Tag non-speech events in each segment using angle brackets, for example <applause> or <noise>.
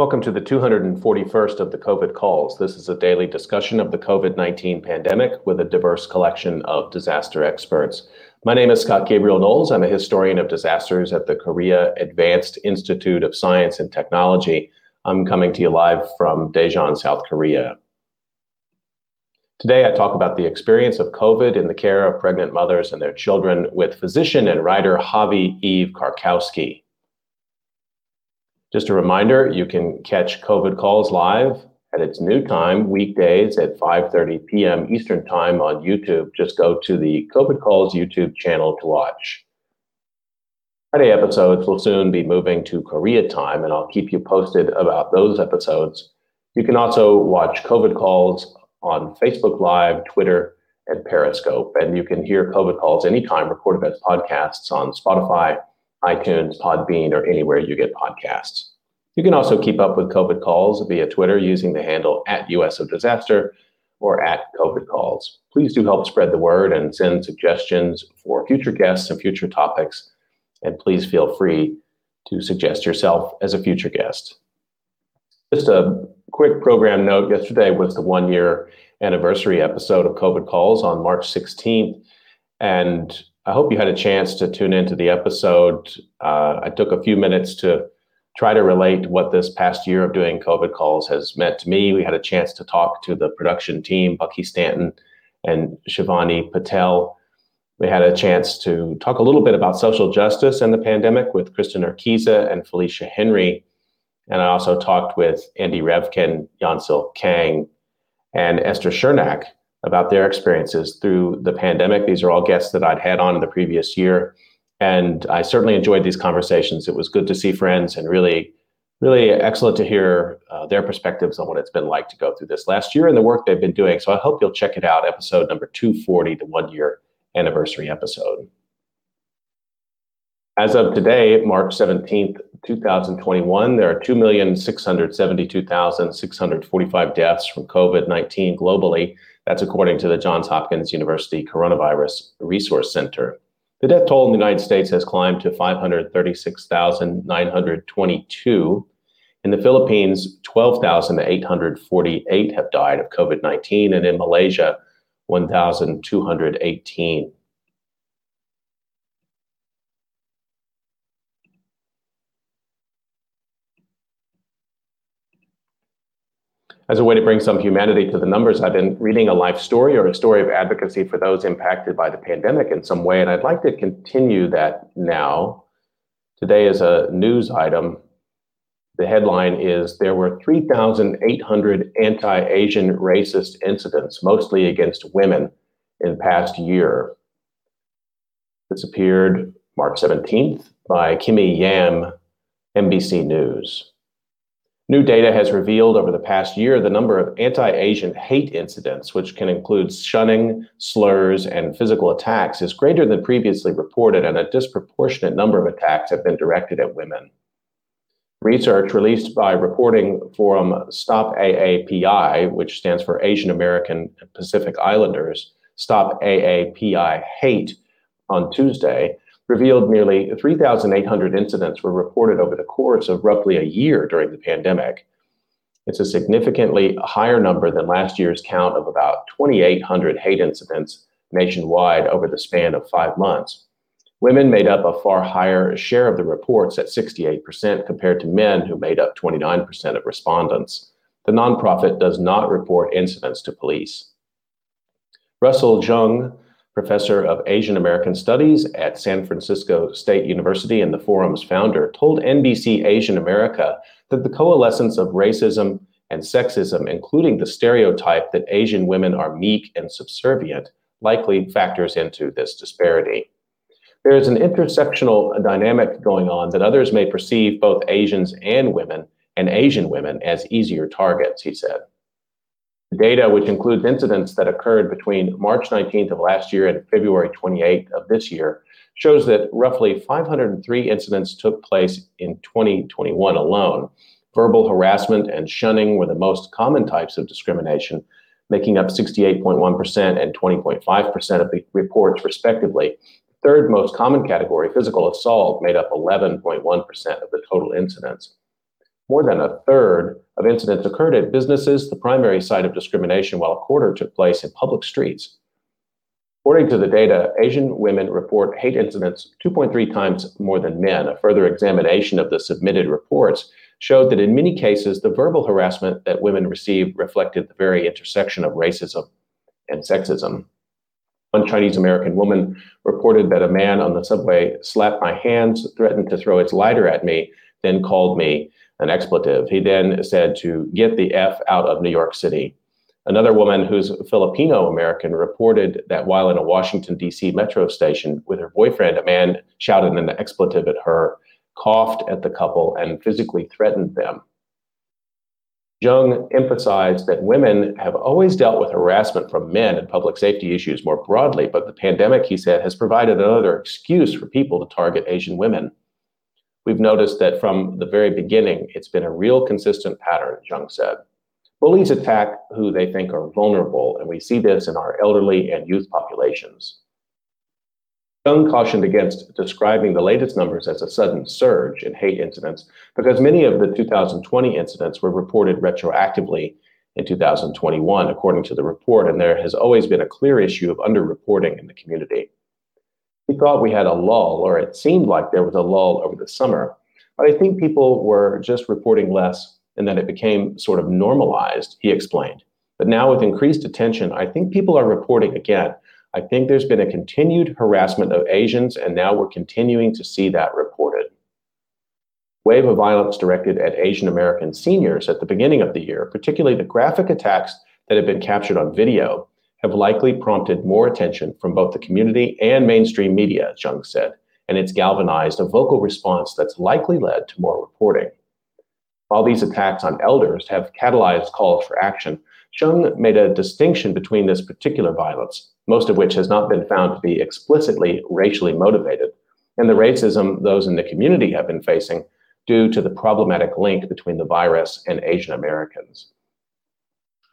Welcome to the 241st of the COVID calls. This is a daily discussion of the COVID 19 pandemic with a diverse collection of disaster experts. My name is Scott Gabriel Knowles. I'm a historian of disasters at the Korea Advanced Institute of Science and Technology. I'm coming to you live from Daejeon, South Korea. Today, I talk about the experience of COVID in the care of pregnant mothers and their children with physician and writer Chavi Eve Karkowsky. Just a reminder, you can catch COVID calls live at its new time, weekdays at 5.30 p.m. Eastern Time on YouTube. Just go to the COVID Calls YouTube channel to watch. Friday episodes will soon be moving to Korea time, and I'll keep you posted about those episodes. You can also watch COVID calls on Facebook Live, Twitter, and Periscope. And you can hear COVID calls anytime recorded as podcasts on Spotify, iTunes, Podbean, or anywhere you get podcasts. You can also keep up with COVID calls via Twitter using the handle at US of Disaster or at COVID calls. Please do help spread the word and send suggestions for future guests and future topics. And please feel free to suggest yourself as a future guest. Just a quick program note yesterday was the one year anniversary episode of COVID Calls on March 16th. And I hope you had a chance to tune into the episode. Uh, I took a few minutes to try to relate what this past year of doing COVID calls has meant to me. We had a chance to talk to the production team, Bucky Stanton and Shivani Patel. We had a chance to talk a little bit about social justice and the pandemic with Kristen Urquiza and Felicia Henry. And I also talked with Andy Revkin, Yansil Kang, and Esther Chernak about their experiences through the pandemic. These are all guests that I'd had on in the previous year. And I certainly enjoyed these conversations. It was good to see friends and really, really excellent to hear uh, their perspectives on what it's been like to go through this last year and the work they've been doing. So I hope you'll check it out, episode number 240, the one year anniversary episode. As of today, March 17th, 2021, there are 2,672,645 deaths from COVID 19 globally. That's according to the Johns Hopkins University Coronavirus Resource Center. The death toll in the United States has climbed to 536,922. In the Philippines, 12,848 have died of COVID 19, and in Malaysia, 1,218. As a way to bring some humanity to the numbers, I've been reading a life story or a story of advocacy for those impacted by the pandemic in some way, and I'd like to continue that now. Today is a news item. The headline is There were 3,800 anti Asian racist incidents, mostly against women, in past year. This appeared March 17th by Kimmy Yam, NBC News. New data has revealed over the past year the number of anti Asian hate incidents, which can include shunning, slurs, and physical attacks, is greater than previously reported, and a disproportionate number of attacks have been directed at women. Research released by reporting forum Stop AAPI, which stands for Asian American Pacific Islanders, Stop AAPI Hate, on Tuesday, revealed nearly 3,800 incidents were reported over the course of roughly a year during the pandemic. It's a significantly higher number than last year's count of about 2,800 hate incidents nationwide over the span of five months. Women made up a far higher share of the reports at 68% compared to men who made up 29% of respondents. The nonprofit does not report incidents to police. Russell Jeung, professor of Asian American Studies at San Francisco State University and the forum's founder, told NBC Asian America that the coalescence of racism and sexism, including the stereotype that Asian women are meek and subservient, likely factors into this disparity. There is an intersectional dynamic going on that others may perceive both Asians and women and Asian women as easier targets, he said. Data, which includes incidents that occurred between March 19th of last year and February 28th of this year, shows that roughly 503 incidents took place in 2021 alone. Verbal harassment and shunning were the most common types of discrimination, making up 68.1% and 20.5% of the reports, respectively. Third most common category, physical assault, made up 11.1% of the total incidents. More than a third of incidents occurred at businesses, the primary site of discrimination, while a quarter took place in public streets. According to the data, Asian women report hate incidents 2.3 times more than men. A further examination of the submitted reports showed that in many cases, the verbal harassment that women received reflected the very intersection of racism and sexism. One Chinese American woman reported that a man on the subway slapped my hands, threatened to throw his lighter at me, then called me an expletive. He then said to get the F out of New York City. Another woman who's Filipino American reported that while in a Washington, D.C. metro station with her boyfriend, a man shouted an expletive at her, coughed at the couple, and physically threatened them. Jeung emphasized that women have always dealt with harassment from men and public safety issues more broadly, but the pandemic, he said, has provided another excuse for people to target Asian women. We've noticed that from the very beginning, it's been a real consistent pattern, Jeung said. Bullies attack who they think are vulnerable, and we see this in our elderly and youth populations. Jeung cautioned against describing the latest numbers as a sudden surge in hate incidents because many of the 2020 incidents were reported retroactively in 2021, according to the report, and there has always been a clear issue of underreporting in the community. We thought we had a lull, or it seemed like there was a lull over the summer. But I think people were just reporting less and then it became sort of normalized, he explained. But now, with increased attention, I think people are reporting again. I think there's been a continued harassment of Asians, and now we're continuing to see that reported. Wave of violence directed at Asian American seniors at the beginning of the year, particularly the graphic attacks that have been captured on video, have likely prompted more attention from both the community and mainstream media, Jeung said, and it's galvanized a vocal response that's likely led to more reporting. While these attacks on elders have catalyzed calls for action, Jeung made a distinction between this particular violence, most of which has not been found to be explicitly racially motivated, and the racism those in the community have been facing due to the problematic link between the virus and Asian Americans.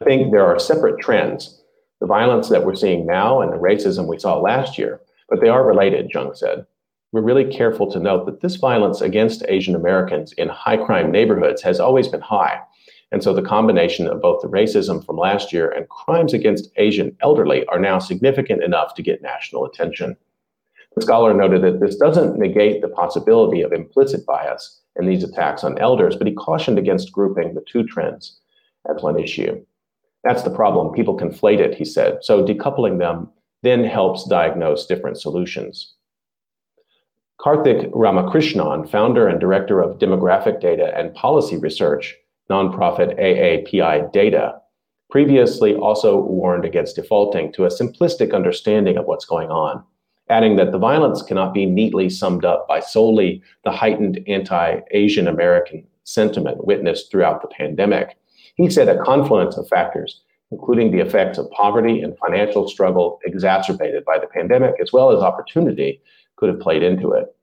I think there are separate trends the violence that we're seeing now and the racism we saw last year, but they are related, Jeung said. We're really careful to note that this violence against Asian Americans in high crime neighborhoods has always been high. And so the combination of both the racism from last year and crimes against Asian elderly are now significant enough to get national attention. The scholar noted that this doesn't negate the possibility of implicit bias in these attacks on elders, but he cautioned against grouping the two trends as one issue. That's the problem. People conflate it, he said. So decoupling them then helps diagnose different solutions. Karthick Ramakrishnan, founder and director of demographic data and policy research, nonprofit AAPI Data, previously also warned against defaulting to a simplistic understanding of what's going on, adding that the violence cannot be neatly summed up by solely the heightened anti Asian American sentiment witnessed throughout the pandemic. He said a confluence of factors, including the effects of poverty and financial struggle exacerbated by the pandemic, as well as opportunity, could have played into it.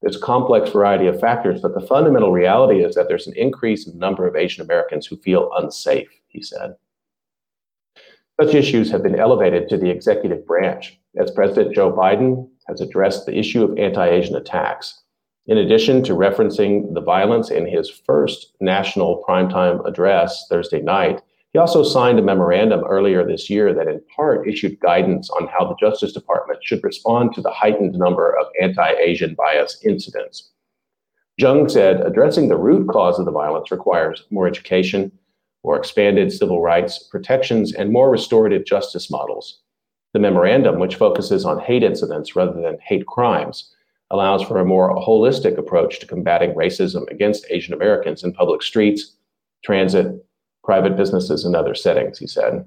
There's a complex variety of factors, but the fundamental reality is that there's an increase in the number of Asian Americans who feel unsafe, he said. Such issues have been elevated to the executive branch as President Joe Biden has addressed the issue of anti Asian attacks. In addition to referencing the violence in his first national primetime address Thursday night, he also signed a memorandum earlier this year that in part issued guidance on how the Justice Department should respond to the heightened number of anti Asian bias incidents. Jeung said addressing the root cause of the violence requires more education, more expanded civil rights protections, and more restorative justice models. The memorandum, which focuses on hate incidents rather than hate crimes, allows for a more holistic approach to combating racism against Asian Americans in public streets, transit, private businesses, and other settings, he said.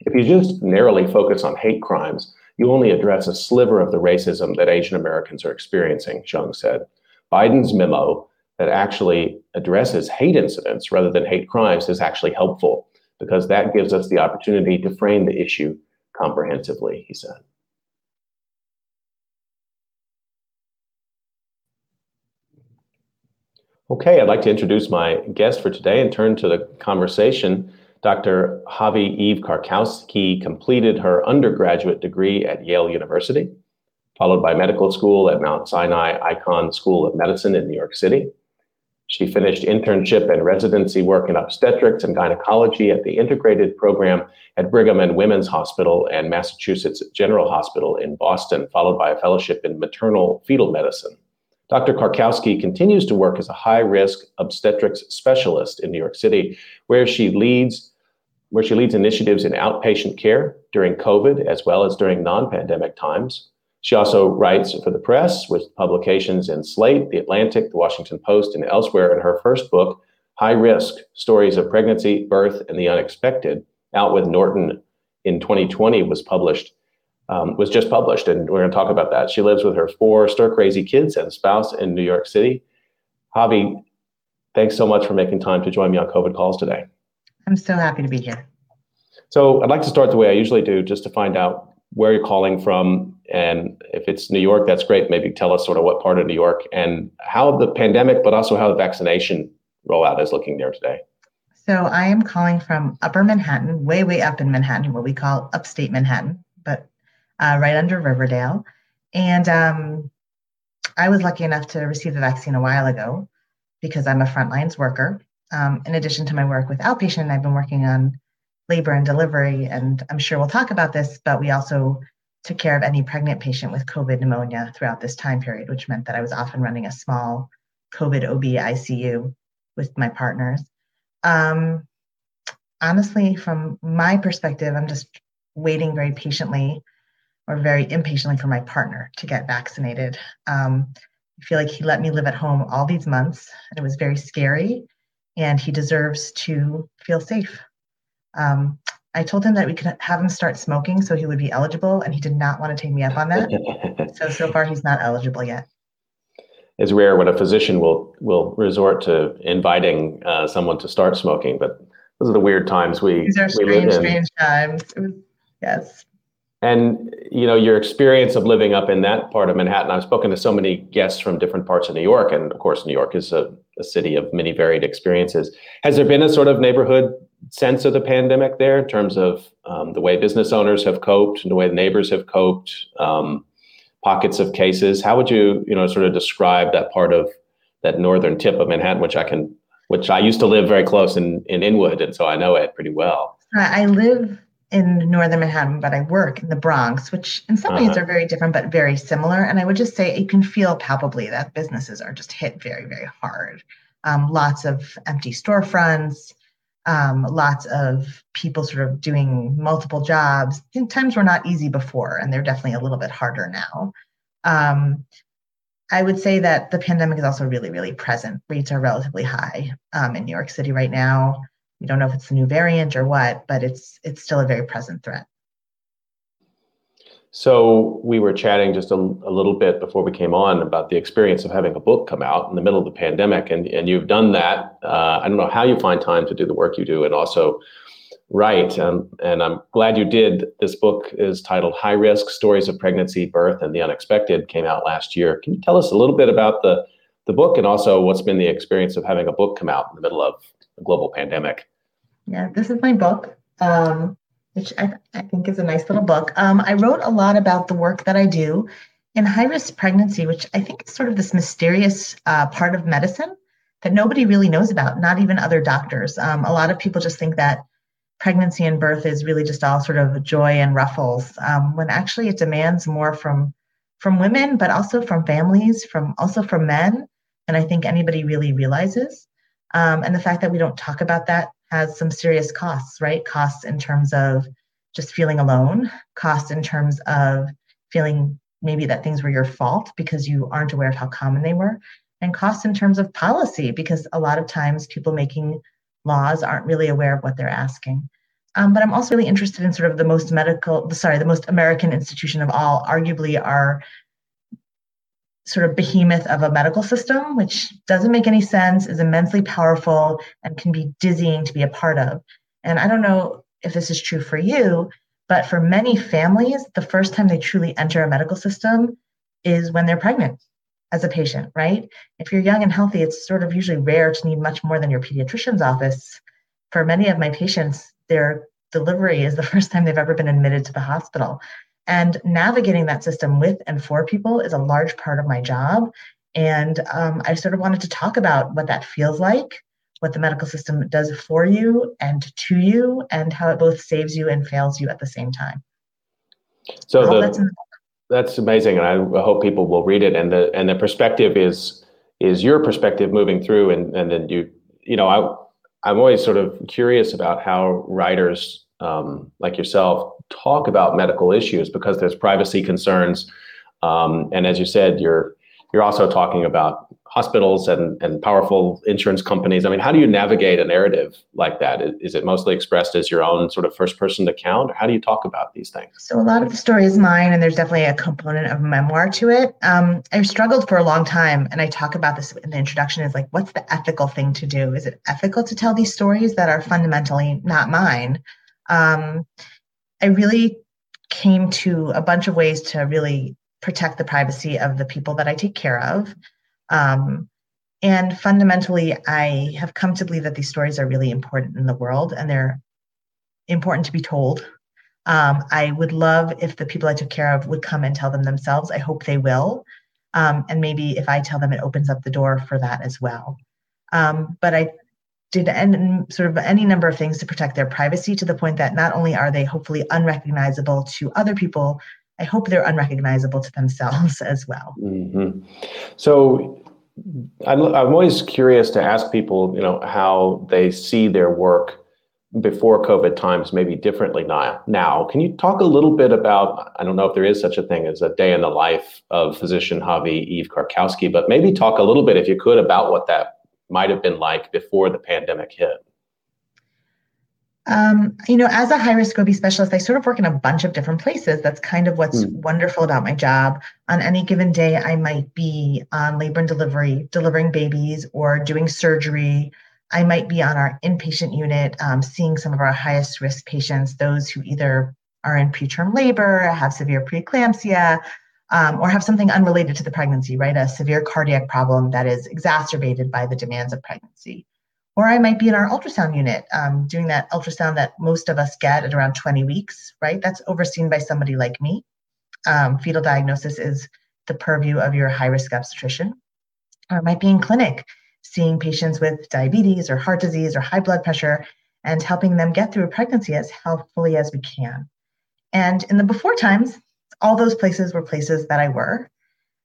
If you just narrowly focus on hate crimes, you only address a sliver of the racism that Asian Americans are experiencing, Jeung said. Biden's memo that actually addresses hate incidents rather than hate crimes is actually helpful because that gives us the opportunity to frame the issue comprehensively, he said. Okay, I'd like to introduce my guest for today and turn to the conversation. Dr. Chavi Eve Karkowsky completed her undergraduate degree at Yale University, followed by medical school at Mount Sinai Icahn School of Medicine in New York City. She finished internship and residency work in obstetrics and gynecology at the integrated program at Brigham and Women's Hospital and Massachusetts General Hospital in Boston, followed by a fellowship in maternal fetal medicine. Dr. Karkowsky continues to work as a high risk obstetrics specialist in New York City, where she leads where she leads initiatives in outpatient care during COVID as well as during non-pandemic times. She also writes for the press with publications in Slate, The Atlantic, The Washington Post, and elsewhere. In her first book, High Risk Stories of Pregnancy, Birth, and the Unexpected, out with Norton in 2020, was published um, was just published, and we're going to talk about that. She lives with her four stir crazy kids and spouse in New York City. Chavi, thanks so much for making time to join me on COVID calls today. I'm so happy to be here. So I'd like to start the way I usually do, just to find out where you're calling from, and if it's New York, that's great. Maybe tell us sort of what part of New York and how the pandemic, but also how the vaccination rollout is looking there today. So I am calling from Upper Manhattan, way way up in Manhattan, what we call upstate Manhattan, but uh, right under Riverdale. And um, I was lucky enough to receive the vaccine a while ago because I'm a frontlines worker. Um, in addition to my work with outpatient, I've been working on labor and delivery, and I'm sure we'll talk about this, but we also took care of any pregnant patient with COVID pneumonia throughout this time period, which meant that I was often running a small COVID OB ICU with my partners. Um, honestly, from my perspective, I'm just waiting very patiently or very impatiently for my partner to get vaccinated. Um, I feel like he let me live at home all these months, and it was very scary, and he deserves to feel safe. Um, I told him that we could have him start smoking so he would be eligible, and he did not want to take me up on that. <laughs> so so far, he's not eligible yet. It's rare when a physician will will resort to inviting uh, someone to start smoking, but those are the weird times we these are strange, strange times. Was, yes. And you know your experience of living up in that part of Manhattan. I've spoken to so many guests from different parts of New York, and of course, New York is a, a city of many varied experiences. Has there been a sort of neighborhood sense of the pandemic there in terms of um, the way business owners have coped and the way the neighbors have coped? Um, pockets of cases. How would you you know sort of describe that part of that northern tip of Manhattan, which I can, which I used to live very close in in Inwood, and so I know it pretty well. I live in northern Manhattan, but I work in the Bronx, which in some uh-huh. ways are very different but very similar. And I would just say you can feel palpably that businesses are just hit very, very hard. Um, lots of empty storefronts, um, lots of people sort of doing multiple jobs. times were not easy before, and they're definitely a little bit harder now. Um, I would say that the pandemic is also really, really present. Rates are relatively high um, in New York City right now. We don't know if it's a new variant or what, but it's it's still a very present threat. So we were chatting just a, a, little bit before we came on about the experience of having a book come out in the middle of the pandemic, and and you've done that. Uh, I don't know how you find time to do the work you do, and also write. Um, and I'm glad you did. This book is titled "High Risk: Stories of Pregnancy, Birth, and the Unexpected." Came out last year. Can you tell us a little bit about the the book and also what's been the experience of having a book come out in the middle of a global pandemic? Yeah, this is my book, um, which I, I, think is a nice little book. Um, I wrote a lot about the work that I do in high risk pregnancy, which I think is sort of this mysterious uh, part of medicine that nobody really knows about, not even other doctors. Um, a lot of people just think that pregnancy and birth is really just all sort of joy and ruffles, um, when actually it demands more from from women, but also from families, from also from men, and I think anybody really realizes. Um, and the fact that we don't talk about that has some serious costs, right? Costs in terms of just feeling alone, costs in terms of feeling maybe that things were your fault because you aren't aware of how common they were, and costs in terms of policy because a lot of times people making laws aren't really aware of what they're asking. Um, but I'm also really interested in sort of the most medical, sorry, the most American institution of all, arguably our sort of behemoth of a medical system, which doesn't make any sense, is immensely powerful, and can be dizzying to be a part of. And I don't know if this is true for you, but for many families, the first time they truly enter a medical system is when they're pregnant as a patient, right? If you're young and healthy, it's sort of usually rare to need much more than your pediatrician's office. For many of my patients, their delivery is the <laughs> first time they've ever been admitted to the hospital. And navigating that system with and for people is a large part of my job. And um, I sort of wanted to talk about what that feels like, what the medical system does for you and to you, and how it both saves you and fails you at the same time. So the, that's, that's amazing, and I hope people will read it. And the and the perspective is is your perspective moving through, and and then you you know I I'm always sort of curious about how writers um, like yourself talk about medical issues because there's privacy concerns, um, and as you said, you're you're also talking about hospitals and, and powerful insurance companies. I mean, how do you navigate a narrative like that? Is it mostly expressed as your own sort of first person account? Or how do you talk about these things? So, a lot of the story is mine, and there's definitely a component of memoir to it. Um, I've struggled for a long time, and I talk about this in the introduction is like, what's the ethical thing to do? Is it ethical to tell these stories that are fundamentally not mine? Um, I really came to a bunch of ways to really protect the privacy of the people that I take care of. Um, and fundamentally, I have come to believe that these stories are really important in the world and they're important to be told. Um, I would love if the people I took care of would come and tell them themselves. I hope they will. Um, and maybe if I tell them, it opens up the door for that as well. Um, but I did en- sort of any number of things to protect their privacy to the point that not only are they hopefully unrecognizable to other people, I hope they're unrecognizable to themselves <laughs> as well. Mm-hmm. So I'm, I'm always curious to ask people, you know, how they see their work before COVID times, maybe differently now. Now, can you talk a little bit about? I don't know if there is such a thing as a day in the life of physician Chavi Eve Karkowsky, but maybe talk a little bit, if you could, about what that might have been like before the pandemic hit. Um, you know, as a high risk OB specialist, I sort of work in a bunch of different places. That's kind of what's mm. wonderful about my job. On any given day, I might be on labor and delivery, delivering babies or doing surgery. I might be on our inpatient unit, um, seeing some of our highest risk patients, those who either are in preterm labor, have severe preeclampsia, um, or have something unrelated to the pregnancy, right? A severe cardiac problem that is exacerbated by the demands of pregnancy. Or I might be in our ultrasound unit um, doing that ultrasound that most of us get at around 20 weeks, right? That's overseen by somebody like me. Um, fetal diagnosis is the purview of your high risk obstetrician. Or I might be in clinic seeing patients with diabetes or heart disease or high blood pressure and helping them get through a pregnancy as healthfully as we can. And in the before times, all those places were places that I were.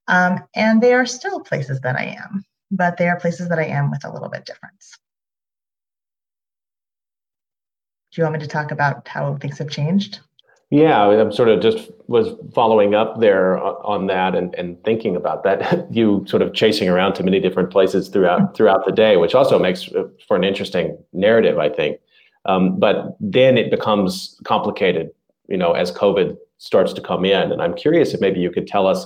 Um, and they are still places that I am, but they are places that I am with a little bit difference. Do you want me to talk about how things have changed? Yeah, I'm sort of just was following up there on that and, and thinking about that. <laughs> you sort of chasing around to many different places throughout throughout the day, which also makes uh, for an interesting narrative, I think. Um, but then it becomes complicated, you know, as COVID starts to come in. And I'm curious if maybe you could tell us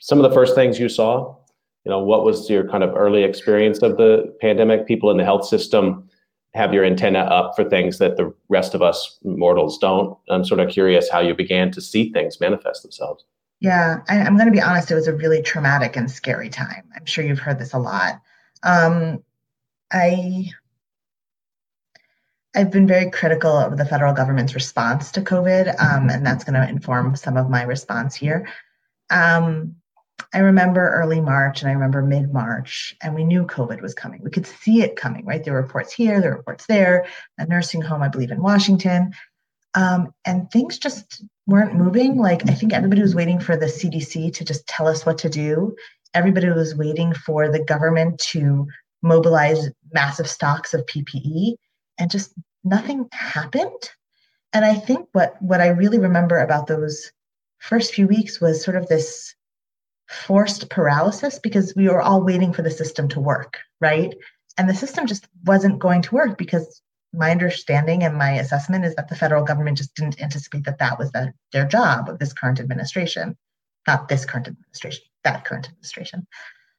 some of the first things you saw. You know, what was your kind of early experience of the pandemic? People in the health system have your antenna up for things that the rest of us mortals don't. I'm sort of curious how you began to see things manifest themselves. Yeah, I, am going to be honest. It was a really traumatic and scary time. I'm sure you've heard this a lot. Um, I I've been very critical of the federal government's response to COVID, um, and that's going to inform some of my response here. Um, I remember early March and I remember mid March, and we knew COVID was coming. We could see it coming, right? There were reports here, there were reports there, a nursing home, I believe, in Washington. Um, and things just weren't moving. Like, I think everybody was waiting for the CDC to just tell us what to do. Everybody was waiting for the government to mobilize massive stocks of PPE, and just nothing happened. And I think what, what I really remember about those first few weeks was sort of this forced paralysis because we were all waiting for the system to work, right? And the system just wasn't going to work because my understanding and my assessment is that the federal government just didn't anticipate that that was the, their job of this current administration, not this current administration, that current administration.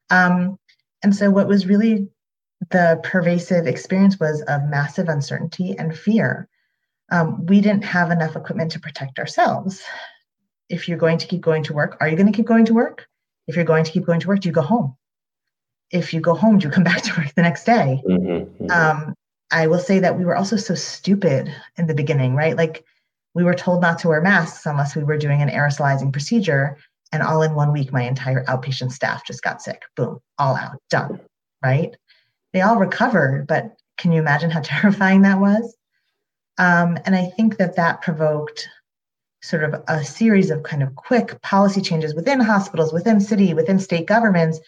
Um, and so, what was really the pervasive experience was of massive uncertainty and fear. Um, we didn't have enough equipment to protect ourselves. If you're going to keep going to work, are you going to keep going to work? If you're going to keep going to work, do you go home? If you go home, do you come back to work the next day? Mm-hmm, mm-hmm. Um, I will say that we were also so stupid in the beginning, right? Like we were told not to wear masks unless we were doing an aerosolizing procedure. And all in one week, my entire outpatient staff just got sick. Boom, all out, done. Right? They all recovered, but can you imagine how <laughs> terrifying that was? Um, and I think that that provoked sort of a series of kind of quick policy changes within hospitals, within city, within state governments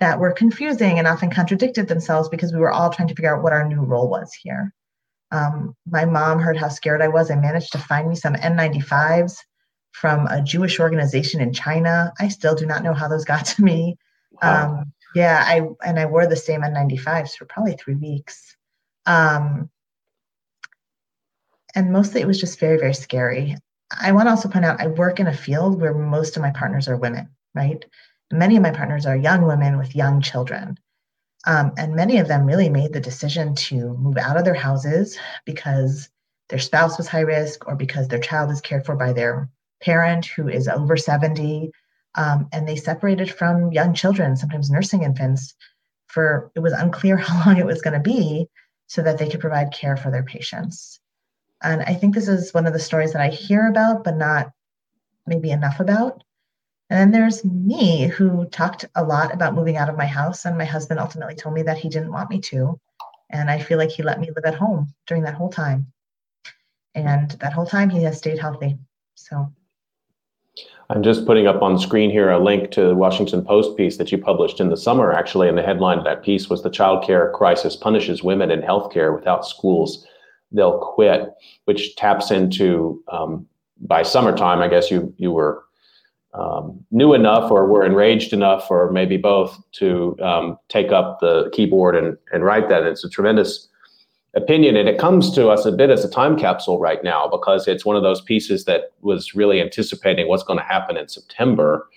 that were confusing and often contradicted themselves because we were all trying to figure out what our new role was here. Um, my mom heard how scared I was. I managed to find me some N95s from a Jewish organization in China. I still do not know how those got to me. Wow. Um, yeah, I and I wore the same N95s for probably three weeks. Um, and mostly it was just very, very scary. I want to also point out I work in a field where most of my partners are women, right? Many of my partners are young women with young children. Um, and many of them really made the decision to move out of their houses because their spouse was high risk or because their child is cared for by their parent who is over 70. Um, and they separated from young children, sometimes nursing infants, for it was unclear <laughs> how long it was going to be so that they could provide care for their patients. And I think this is one of the stories that I hear about, but not maybe enough about. And then there's me who talked a lot about moving out of my house. And my husband ultimately told me that he didn't want me to. And I feel like he let me live at home during that whole time. And that whole time he has stayed healthy. So I'm just putting up on screen here a link to the Washington Post piece that you published in the summer, actually. And the headline of that piece was The Child Care Crisis Punishes Women in Healthcare Without Schools they'll quit, which taps into um, by summertime. I guess you you were um, new enough or were enraged enough, or maybe both, to um, take up the keyboard and and write that. And it's a tremendous opinion, and it comes to us a bit as a time capsule right now because it's one of those pieces that was really anticipating what's going to happen in September.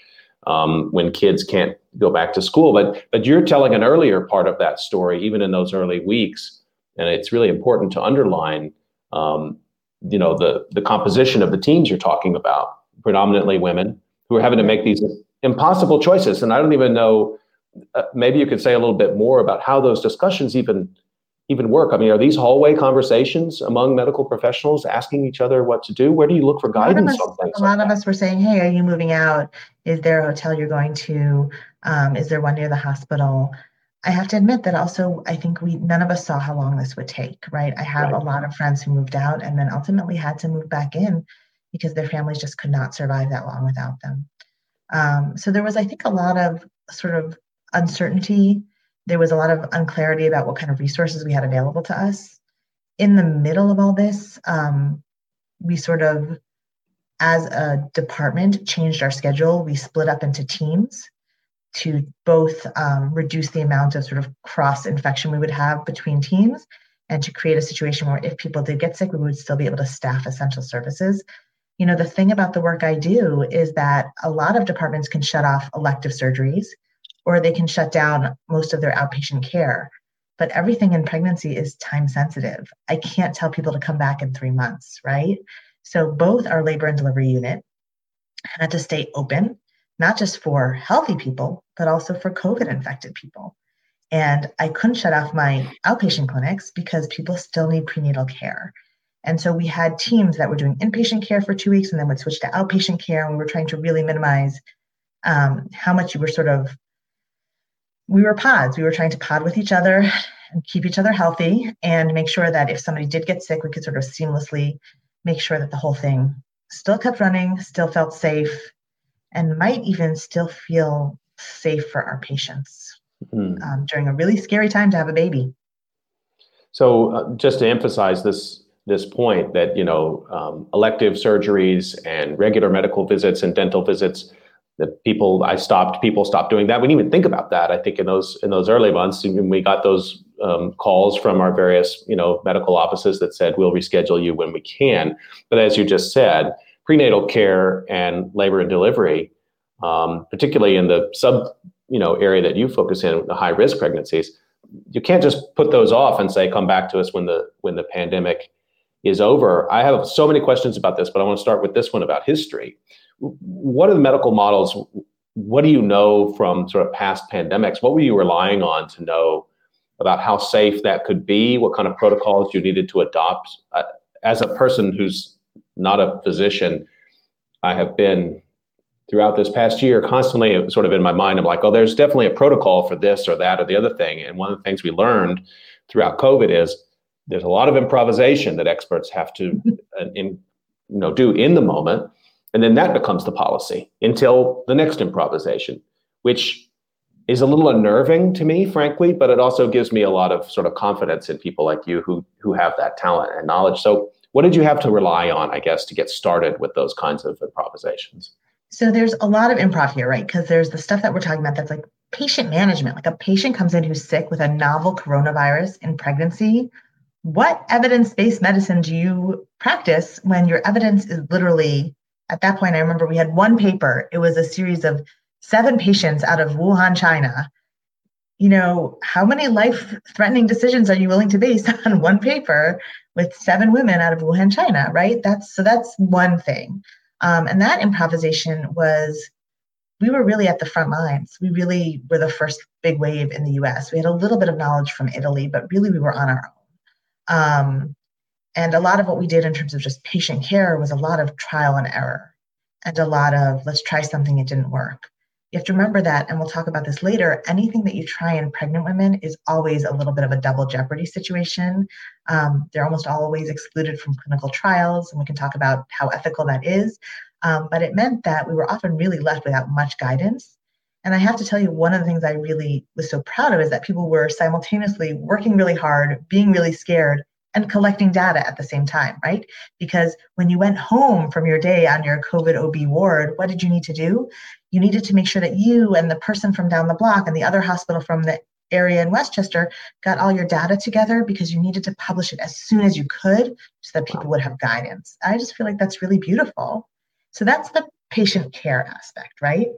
Um, when kids can't go back to school. But but you're telling an earlier part of that story, even in those early weeks, and it's really important to underline, um, you know, the the composition of the teams you're talking about, predominantly women who are having to make these impossible choices. And I don't even know. Uh, maybe you could say a little bit more about how those discussions even even work? I mean, are these hallway conversations among medical professionals asking each other what to do? Where do you look for guidance us, on things? A lot like of us were saying, "Hey, are you moving out? Is there a hotel you're going to? Um, is there one near the hospital?" I have to admit that also I think we none of us saw how long this would take, right? I have right. a lot of friends who moved out and then ultimately had to move back in because their families just could not survive that long without them. Um, so there was, I think, a lot of sort of uncertainty. There was a lot of unclarity about what kind of resources we had available to us. In the middle of all this, um, we sort of, as a department, changed our schedule. We split up into teams to both um, reduce the amount of sort of cross infection we would have between teams and to create a situation where if people did get sick, we would still be able to staff essential services. You know, the thing about the work I do is that a lot of departments can shut off elective surgeries or they can shut down most of their outpatient care. But everything in pregnancy is time sensitive. I can't tell people to come back in three months, right? So both our labor and delivery unit had to stay open not just for healthy people, but also for COVID infected people. And I couldn't shut off my outpatient clinics because people still need prenatal care. And so we had teams that were doing inpatient care for two weeks and then would switch to outpatient care. And we were trying to really minimize um, how much you were sort of, we were pods. We were trying to pod with each other and keep each other healthy and make sure that if somebody did get sick, we could sort of seamlessly make sure that the whole thing still kept running, still felt safe, and might even still feel safe for our patients mm. um, during a really scary time to have a baby. So, uh, just to emphasize this this point that you know um, elective surgeries and regular medical visits and dental visits that people I stopped people stopped doing that. We didn't even think about that. I think in those in those early months, when we got those um, calls from our various you know medical offices that said we'll reschedule you when we can. But as you just said, prenatal care and labor and delivery, um, particularly in the sub you know area that you focus in, the high risk pregnancies, you can't just put those off and say come back to us when the when the pandemic is over. I have so many questions about this, but I want to start with this one about history. What are the medical models? What do you know from sort of past pandemics? What were you relying on to know about how safe that could be? What kind of protocols you needed to adopt? Uh, as a person who's not a physician. I have been throughout this past year, constantly sort of in my mind, I'm like, oh, there's definitely a protocol for this or that or the other thing. And one of the things we learned throughout COVID is there's a lot of improvisation that experts have to uh, in, you know, do in the moment. And then that becomes the policy until the next improvisation, which is a little unnerving to me, frankly, but it also gives me a lot of sort of confidence in people like you who who have that talent and knowledge. So what did you have to rely on, I guess, to get started with those kinds of improvisations? So there's a lot of improv here, right? Because there's the stuff that we're talking about that's like patient management. Like a patient comes in who's sick with a novel coronavirus in pregnancy. What evidence based medicine do you practice when your evidence is literally, at that point, I remember we had one paper, it was a series of seven patients out of Wuhan, China. You know, how many life threatening decisions are you willing to base <laughs> on one paper with seven women out of Wuhan, China, right? That's so that's one thing. Um, and that improvisation was, we were really at the front lines. We really were the first big wave in the US. We had a little bit of knowledge from Italy, but really we were on our own. Um, and a lot of what we did in terms of just patient care was a lot of trial and error and a lot of let's try something, it didn't work you have to remember that, and we'll talk about this later. Anything that you try in pregnant women is always a little bit of a double jeopardy situation. Um, they're almost always excluded from clinical trials, and we can talk about how ethical that is. Um, but it meant that we were often really left without much guidance. And I have to tell you, one of the things I really was so proud of is that people were simultaneously working really hard, being really scared, and collecting data at the same time, right? Because when you went home from your day on your COVID OB ward, what did you need to do? You needed to make sure that you and the person from down the block and the other hospital from the area in Westchester got all your data together because you needed to publish it as soon as you could so that people would have guidance. I just feel like that's really beautiful. So that's the patient care aspect, right?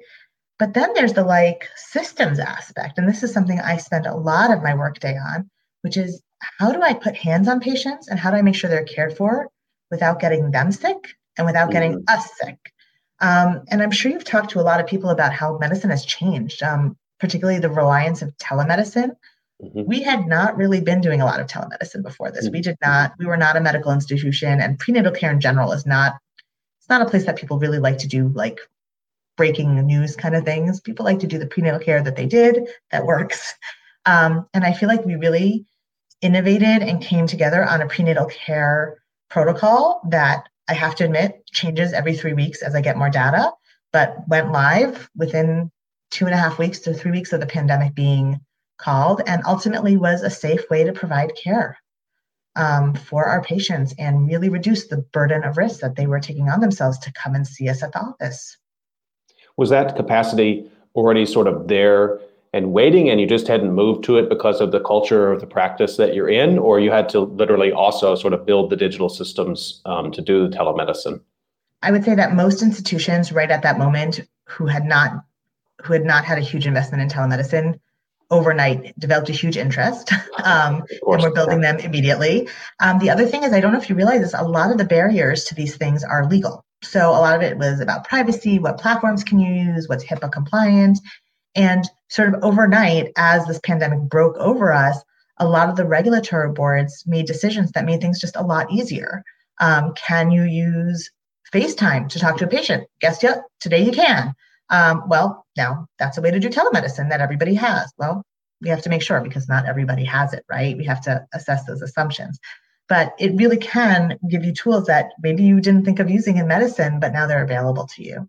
But then there's the like systems aspect. And this is something I spend a lot of my workday on, which is how do I put hands on patients and how do I make sure they're cared for without getting them sick and without getting mm-hmm. us sick? Um, and I'm sure you've talked to a lot of people about how medicine has changed, um, particularly the reliance of telemedicine. Mm-hmm. We had not really been doing a lot of telemedicine before this. Mm-hmm. We did not, we were not a medical institution, and prenatal care in general is not, it's not a place that people really like to do like breaking news kind of things. People like to do the prenatal care that they did that works. <laughs> Um, and I feel like we really innovated and came together on a prenatal care protocol that I have to admit changes every three weeks as I get more data, but went live within two and a half weeks to three weeks of the pandemic being called and ultimately was a safe way to provide care um, for our patients and really reduce the burden of risk that they were taking on themselves to come and see us at the office. Was that capacity already sort of there and waiting and you just hadn't moved to it because of the culture of the practice that you're in or you had to literally also sort of build the digital systems um, to do the telemedicine? I would say that most institutions right at that moment who had not who had not had a huge investment in telemedicine overnight developed a huge interest <laughs> um, and we're building them immediately. Um, the other thing is i don't know if you realize this a lot of the barriers to these things are legal. So a lot of it was about privacy what platforms can you use what's hipaa compliant and sort of overnight, as this pandemic broke over us, a lot of the regulatory boards made decisions that made things just a lot easier. Um, can you use FaceTime to talk to a patient? Guess yet, today you can. Um, well, now that's a way to do telemedicine that everybody has. Well, we have to make sure because not everybody has it, right? We have to assess those assumptions. But it really can give you tools that maybe you didn't think of using in medicine, but now they're available to you.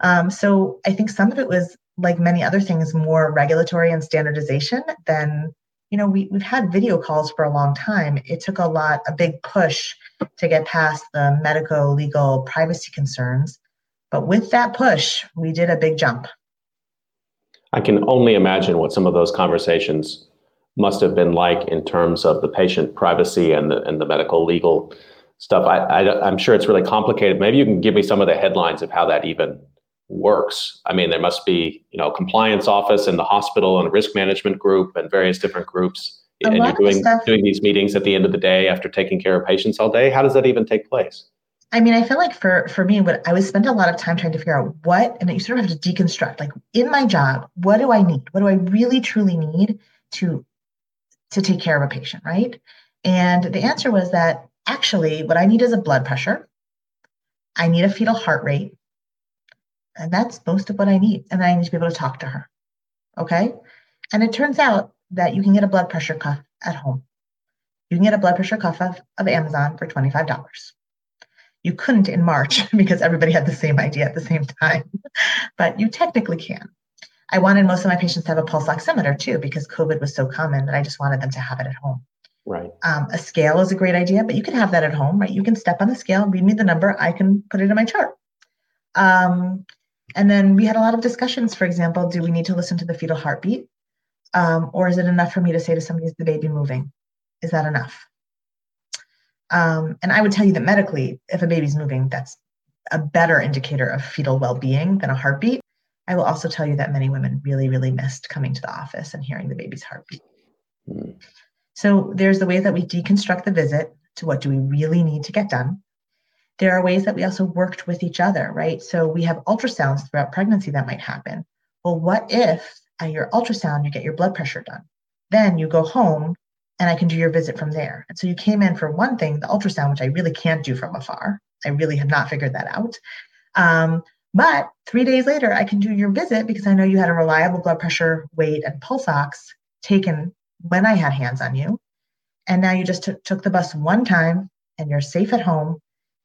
Um, so I think some of it was like many other things, more regulatory and standardization than, you know, we, we've had video calls for a long time. It took a lot, a big push to get past the medico legal privacy concerns. But with that push, we did a big jump. I can only imagine what some of those conversations must have been like in terms of the patient privacy and the, and the medical legal stuff. I, I, I'm sure it's really complicated. Maybe you can give me some of the headlines of how that even works. I mean, there must be, you know, compliance office and the hospital and risk management group and various different groups. A and you're doing doing these meetings at the end of the day after taking care of patients all day. How does that even take place? I mean, I feel like for for me, what I was spend a lot of time trying to figure out what, and you sort of have to deconstruct. Like in my job, what do I need? What do I really truly need to to take care of a patient, right? And the answer was that actually, what I need is a blood pressure. I need a fetal heart rate And that's most of what I need. And I need to be able to talk to her. Okay. And it turns out that you can get a blood pressure cuff at home. You can get a blood pressure cuff of, of Amazon for $25. You couldn't in March <laughs> because everybody had the same idea at the same time, <laughs> but you technically can. I wanted most of my patients to have a pulse oximeter too because COVID was so common that I just wanted them to have it at home. Right. Um, a scale is a great idea, but you can have that at home, right? You can step on the scale, read me the number, I can put it in my chart. Um, and then we had a lot of discussions. For example, do we need to listen to the fetal heartbeat? Um, or is it enough for me to say to somebody, is the baby moving? Is that enough? Um, and I would tell you that medically, if a baby's moving, that's a better indicator of fetal well being than a heartbeat. I will also tell you that many women really, really missed coming to the office and hearing the baby's heartbeat. Mm. So there's the way that we deconstruct the visit to what do we really need to get done. There are ways that we also worked with each other, right? So we have ultrasounds throughout pregnancy that might happen. Well, what if at your ultrasound you get your blood pressure done? Then you go home and I can do your visit from there. And so you came in for one thing, the ultrasound, which I really can't do from afar. I really have not figured that out. Um, but three days later, I can do your visit because I know you had a reliable blood pressure, weight, and pulse ox taken when I had hands on you. And now you just t- took the bus one time and you're safe at home.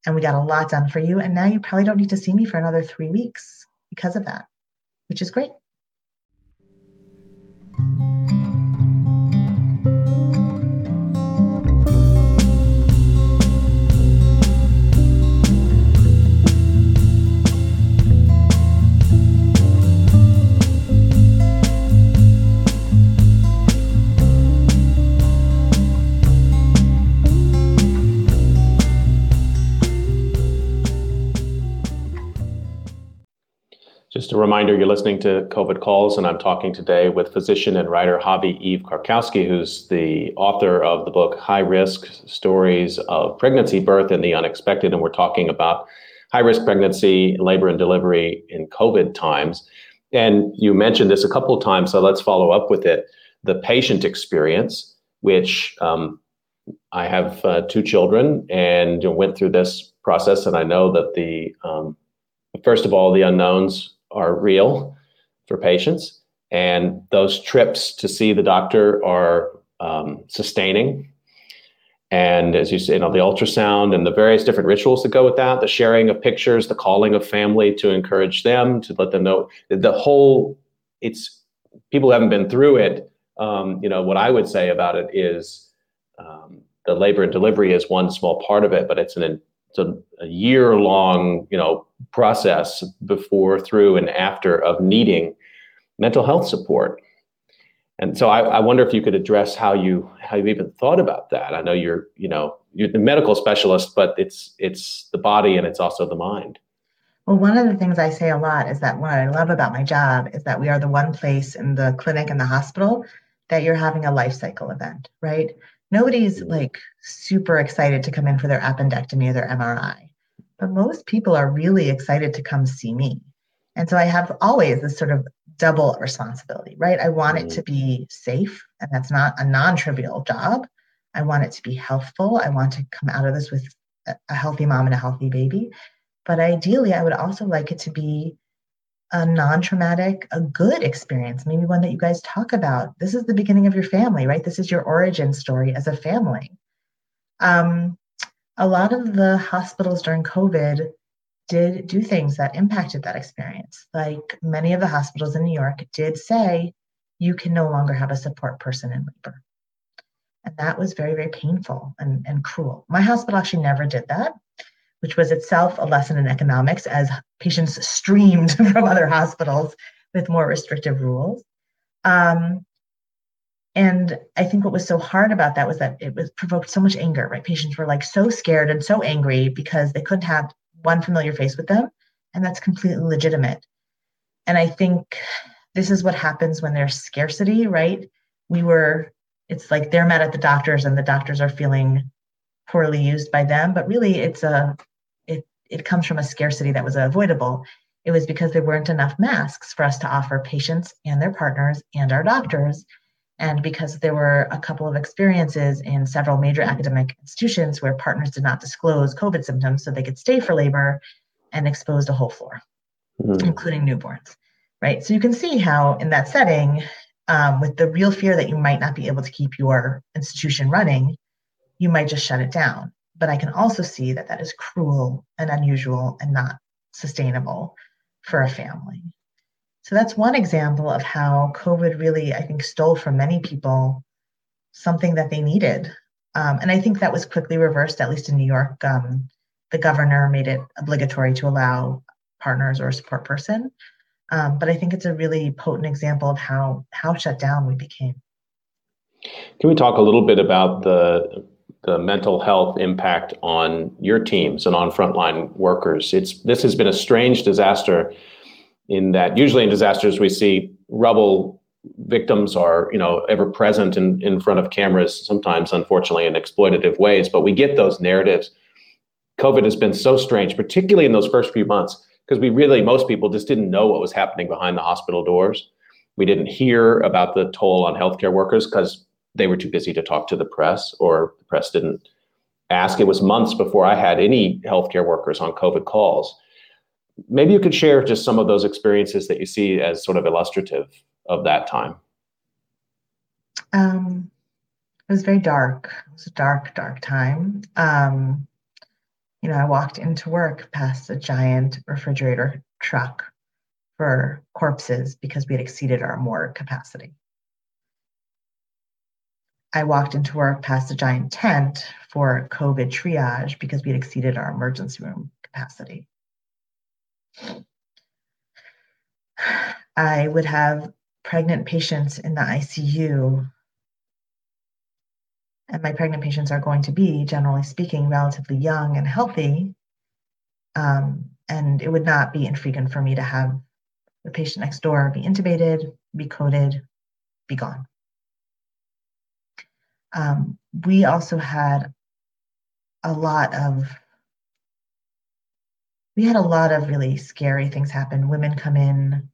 And we got a lot done for you. And now you probably don't need to see me for another three weeks because of that, which is great. Just a reminder, you're listening to COVID Calls, and I'm talking today with physician and writer Chavi Eve Karkowsky, who's the author of the book High Risk Stories of Pregnancy, Birth, and the Unexpected. And we're talking about high risk pregnancy, labor, and delivery in COVID times. And you mentioned this a couple of times, so let's follow up with it. The patient experience, which um, I have uh, two children and went through this process, and I know that the um, first of all, the unknowns are real for patients, and those trips to see the doctor are um, sustaining. And as you say, you know, the ultrasound and the various different rituals that go with that, the sharing of pictures, the calling of family to encourage them, to let them know the whole, it's people who haven't been through it. Um, you know, what I would say about it is um, the labor and delivery is one small part of it, but it's an it's a, a year long, you know, process before, through, and after of needing mental health support. And so I, I, wonder if you could address how you how you even thought about that. I know you're you know you're the medical specialist, but it's it's the body and it's also the mind. Well, one of the things I say a lot is that what I love about my job is that we are the one place in the clinic and the hospital that you're having a life cycle event, right? Nobody's like super excited to come in for their appendectomy or their MRI but most people are really excited to come see me. And so I have always this sort of double responsibility, right? I want it to be safe, and that's not a non trivial job. I want it to be healthful. I want to come out of this with a healthy mom and a healthy baby. But ideally, I would also like it to be a non traumatic, a good experience, maybe one that you guys talk about. This is the beginning of your family, right? This is your origin story as a family. Um, a lot of the hospitals during COVID did do things that impacted that experience. Like many of the hospitals in New York did say, you can no longer have a support person in labor. And that was very, very painful and, and cruel. My hospital actually never did that, which was itself a lesson in economics as patients streamed <laughs> from other hospitals with more restrictive rules. Um, and I think what was so hard about that was that it was provoked so much anger, right? Patients were like so scared and so angry because they couldn't have one familiar face with them. And that's completely legitimate. And I think this is what happens when there's scarcity, right? We were, it's like they're mad at the doctors and the doctors are feeling poorly used by them. But really it's a it comes from a scarcity that was avoidable. It was because there weren't enough masks for us to offer patients and their partners and our doctors and because there were a couple of experiences in several major academic institutions where partners did not disclose COVID symptoms so they could stay for labor and exposed a whole floor. mm-hmm. including newborns, right? So you can see how in that setting, um, with the real fear that you might not be able to keep your institution running, you might just shut it down. But I can also see that that is cruel and unusual and not sustainable for a family. So that's one example of how COVID really, I think, stole from many people something that they needed. Um, and I think that was quickly reversed, at least in New York. Um, the governor made it obligatory to allow partners or a support person. Um, but I think it's a really potent example of how how shut down we became. Can we talk a little bit about the the mental health impact on your teams and on frontline workers? It's this has been a strange disaster in that usually in disasters we see rubble victims are you know ever present in, in front of cameras sometimes unfortunately in exploitative ways but we get those narratives covid has been so strange particularly in those first few months because we really most people just didn't know what was happening behind the hospital doors we didn't hear about the toll on healthcare workers because they were too busy to talk to the press or the press didn't ask. It was months before i had any healthcare workers on covid calls. Maybe you could share just some of those experiences that you see as sort of illustrative of that time. Um, it was very dark. It was a dark dark time. Um, you know, I walked into work past a giant refrigerator truck for corpses because we had exceeded our morgue capacity. I walked into work past a giant tent for COVID triage because we had exceeded our emergency room capacity. I would have pregnant patients in the ICU and my pregnant patients are going to be, generally speaking, relatively young and healthy. Um, and it would not be infrequent for me to have the patient next door be intubated, be coded, be gone. Um, we also had a lot of we had a lot of really scary things happen. Women come in,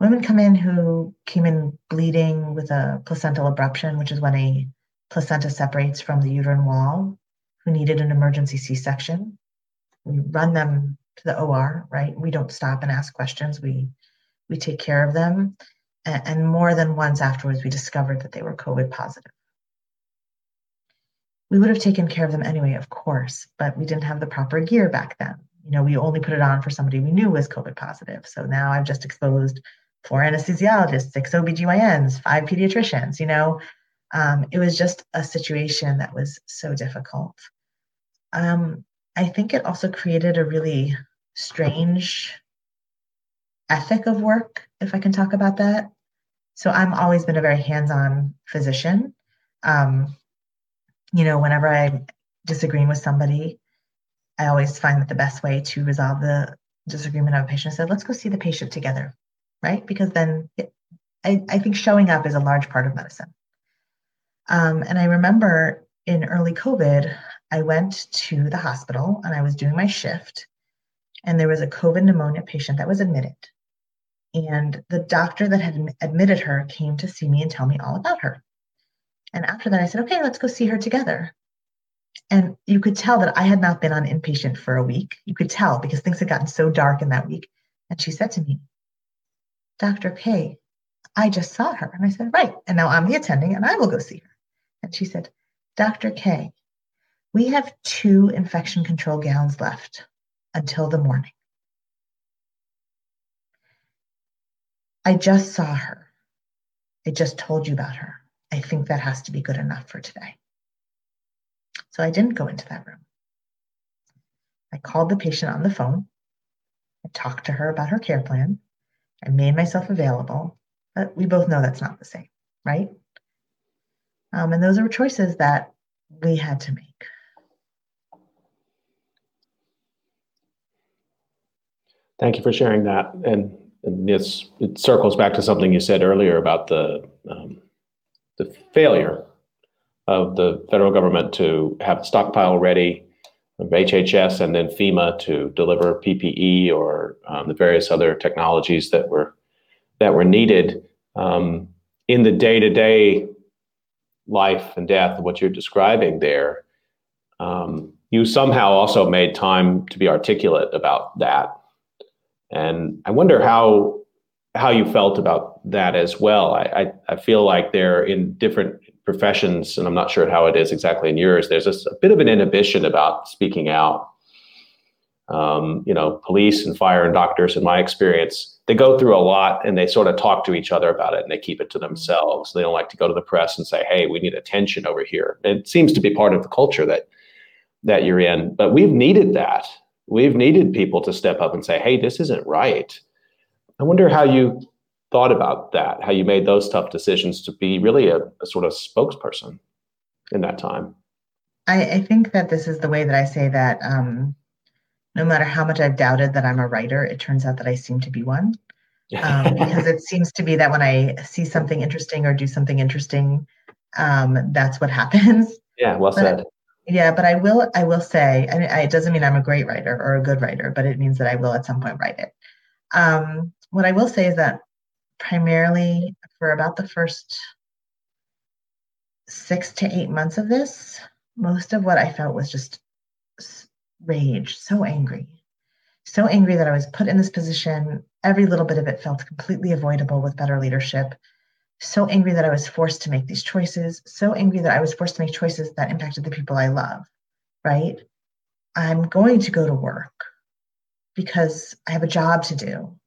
women come in who came in bleeding with a placental abruption, which is when a placenta separates from the uterine wall who needed an emergency C-section. We run them to the OR, right? We don't stop and ask questions. We we take care of them. And, and more than once afterwards, we discovered that they were COVID positive. We would have taken care of them anyway, of course, but we didn't have the proper gear back then. You know, we only put it on for somebody we knew was COVID positive. So now I've just exposed four anesthesiologists, six OBGYNs, five pediatricians, you know, um, it was just a situation that was so difficult. Um, I think it also created a really strange ethic of work, if I can talk about that. So I've always been a very hands-on physician. Um, you know, whenever I'm disagreeing with somebody, I always find that the best way to resolve the disagreement of a patient that let's go see the patient together, right? Because then it, I, I think showing up is a large part of medicine. Um, and I remember in early COVID, I went to the hospital and I was doing my shift, and there was a COVID pneumonia patient that was admitted. And the doctor that had admitted her came to see me and tell me all about her. And after that, I said, okay, let's go see her together. And you could tell that I had not been on inpatient for a week. You could tell because things had gotten so dark in that week. And she said to me, Dr. K, I just saw her. And I said, right. And now I'm the attending and I will go see her. And she said, Dr. K, we have two infection control gowns left until the morning. I just saw her. I just told you about her. I think that has to be good enough for today. So I didn't go into that room. I called the patient on the phone. I talked to her about her care plan. I made myself available, but we both know that's not the same, right? Um, and those are choices that we had to make. Thank you for sharing that. And, and this it circles back to something you said earlier about the um, the failure of the federal government to have stockpile ready of HHS and then FEMA to deliver PPE or um, the various other technologies that were that were needed um, in the day to day life and death, of what you're describing there, um, you somehow also made time to be articulate about that. And I wonder how how you felt about that as well. I, I, I feel like they're in different professions, and I'm not sure how it is exactly in yours. There's a, a bit of an inhibition about speaking out. Um, you know, police and fire and doctors, in my experience, they go through a lot and they sort of talk to each other about it and they keep it to themselves. They don't like to go to the press and say, "Hey, we need attention over here." It seems to be part of the culture that that you're in, but we've needed that. We've needed people to step up and say, "Hey, this isn't right." I wonder how you thought about that, how you made those tough decisions to be really a, a sort of spokesperson in that time. I, I, think that this is the way that I say that um, no matter how much I've doubted that I'm a writer, it turns out that I seem to be one. <laughs> Um, because it seems to be that when I see something interesting or do something interesting, um, that's what happens. Yeah, well but, said. Yeah, but I will. I will say, I mean, it doesn't mean I'm a great writer or a good writer, but it means that I will at some point write it. Um, what I will say is that primarily for about the first six to eight months of this, most of what I felt was just rage, so angry, so angry that I was put in this position. Every little bit of it felt completely avoidable with better leadership. So angry that I was forced to make these choices, so angry that I was forced to make choices that impacted the people I love, right? I'm going to go to work because I have a job to do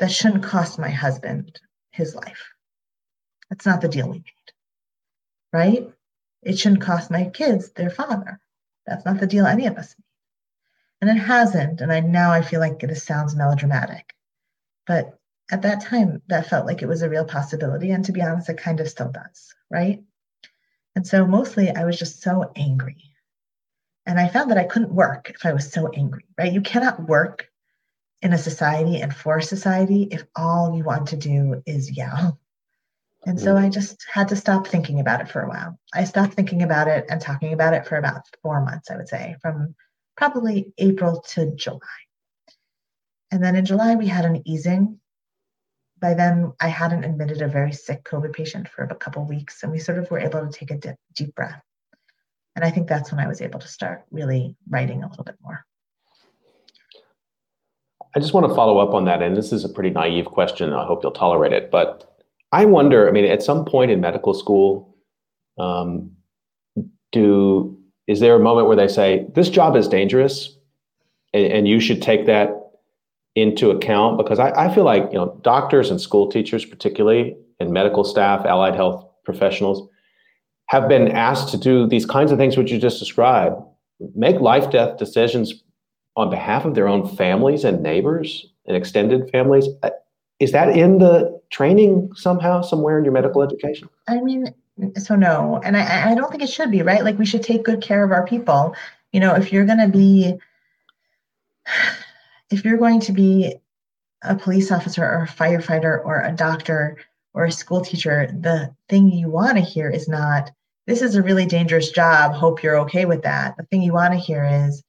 that shouldn't cost my husband his life. That's not the deal we made, right? It shouldn't cost my kids their father. That's not the deal any of us made. And it hasn't. And I now I feel like this sounds melodramatic. But at that time, that felt like it was a real possibility. And to be honest, it kind of still does, right? And so mostly I was just so angry. And I found that I couldn't work if I was so angry, right? You cannot work in a society and for society if all you want to do is yell. And so mm. I just had to stop thinking about it for a while. I stopped thinking about it and talking about it for about four months, I would say, from probably April to July. And then in July, we had an easing. By then, I hadn't admitted a very sick COVID patient for a couple weeks, and we sort of were able to take a dip, deep breath. And I think that's when I was able to start really writing a little bit more. I just want to follow up on that. And this is a pretty naive question. I hope you'll tolerate it. But I wonder, I mean, at some point in medical school, um, do is there a moment where they say, this job is dangerous and, and you should take that into account? Because I, I feel like, you know, doctors and school teachers, particularly, and medical staff, allied health professionals, have been asked to do these kinds of things which you just described, make life death decisions on behalf of their own families and neighbors and extended families. Uh, is that in the training somehow, somewhere in your medical education? I mean, so no. And I, I don't think it should be, right? Like we should take good care of our people. You know, if you're going to be, <sighs> if you're going to be a police officer or a firefighter or a doctor or a school teacher, the thing you want to hear is not, this is a really dangerous job. Hope you're okay with that. The thing you want to hear is,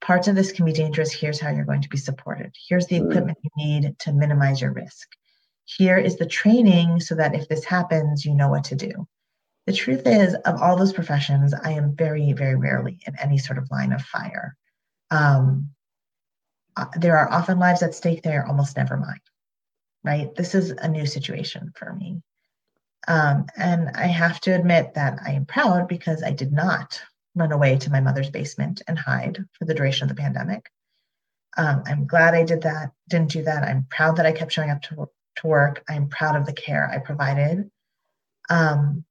parts of this can be dangerous. Here's how you're going to be supported. Here's the mm. equipment you need to minimize your risk. Here is the training so that if this happens, you know what to do. The truth is, of all those professions, I am very, very rarely in any sort of line of fire. Um, uh, there are often lives at stake, they are almost never mine, right? This is a new situation for me. Um, and I have to admit that I am proud because I did not run away to my mother's basement and hide for the duration of the pandemic. Um, I'm glad I did that, didn't do that. I'm proud that I kept showing up to, to work. I'm proud of the care I provided. Um,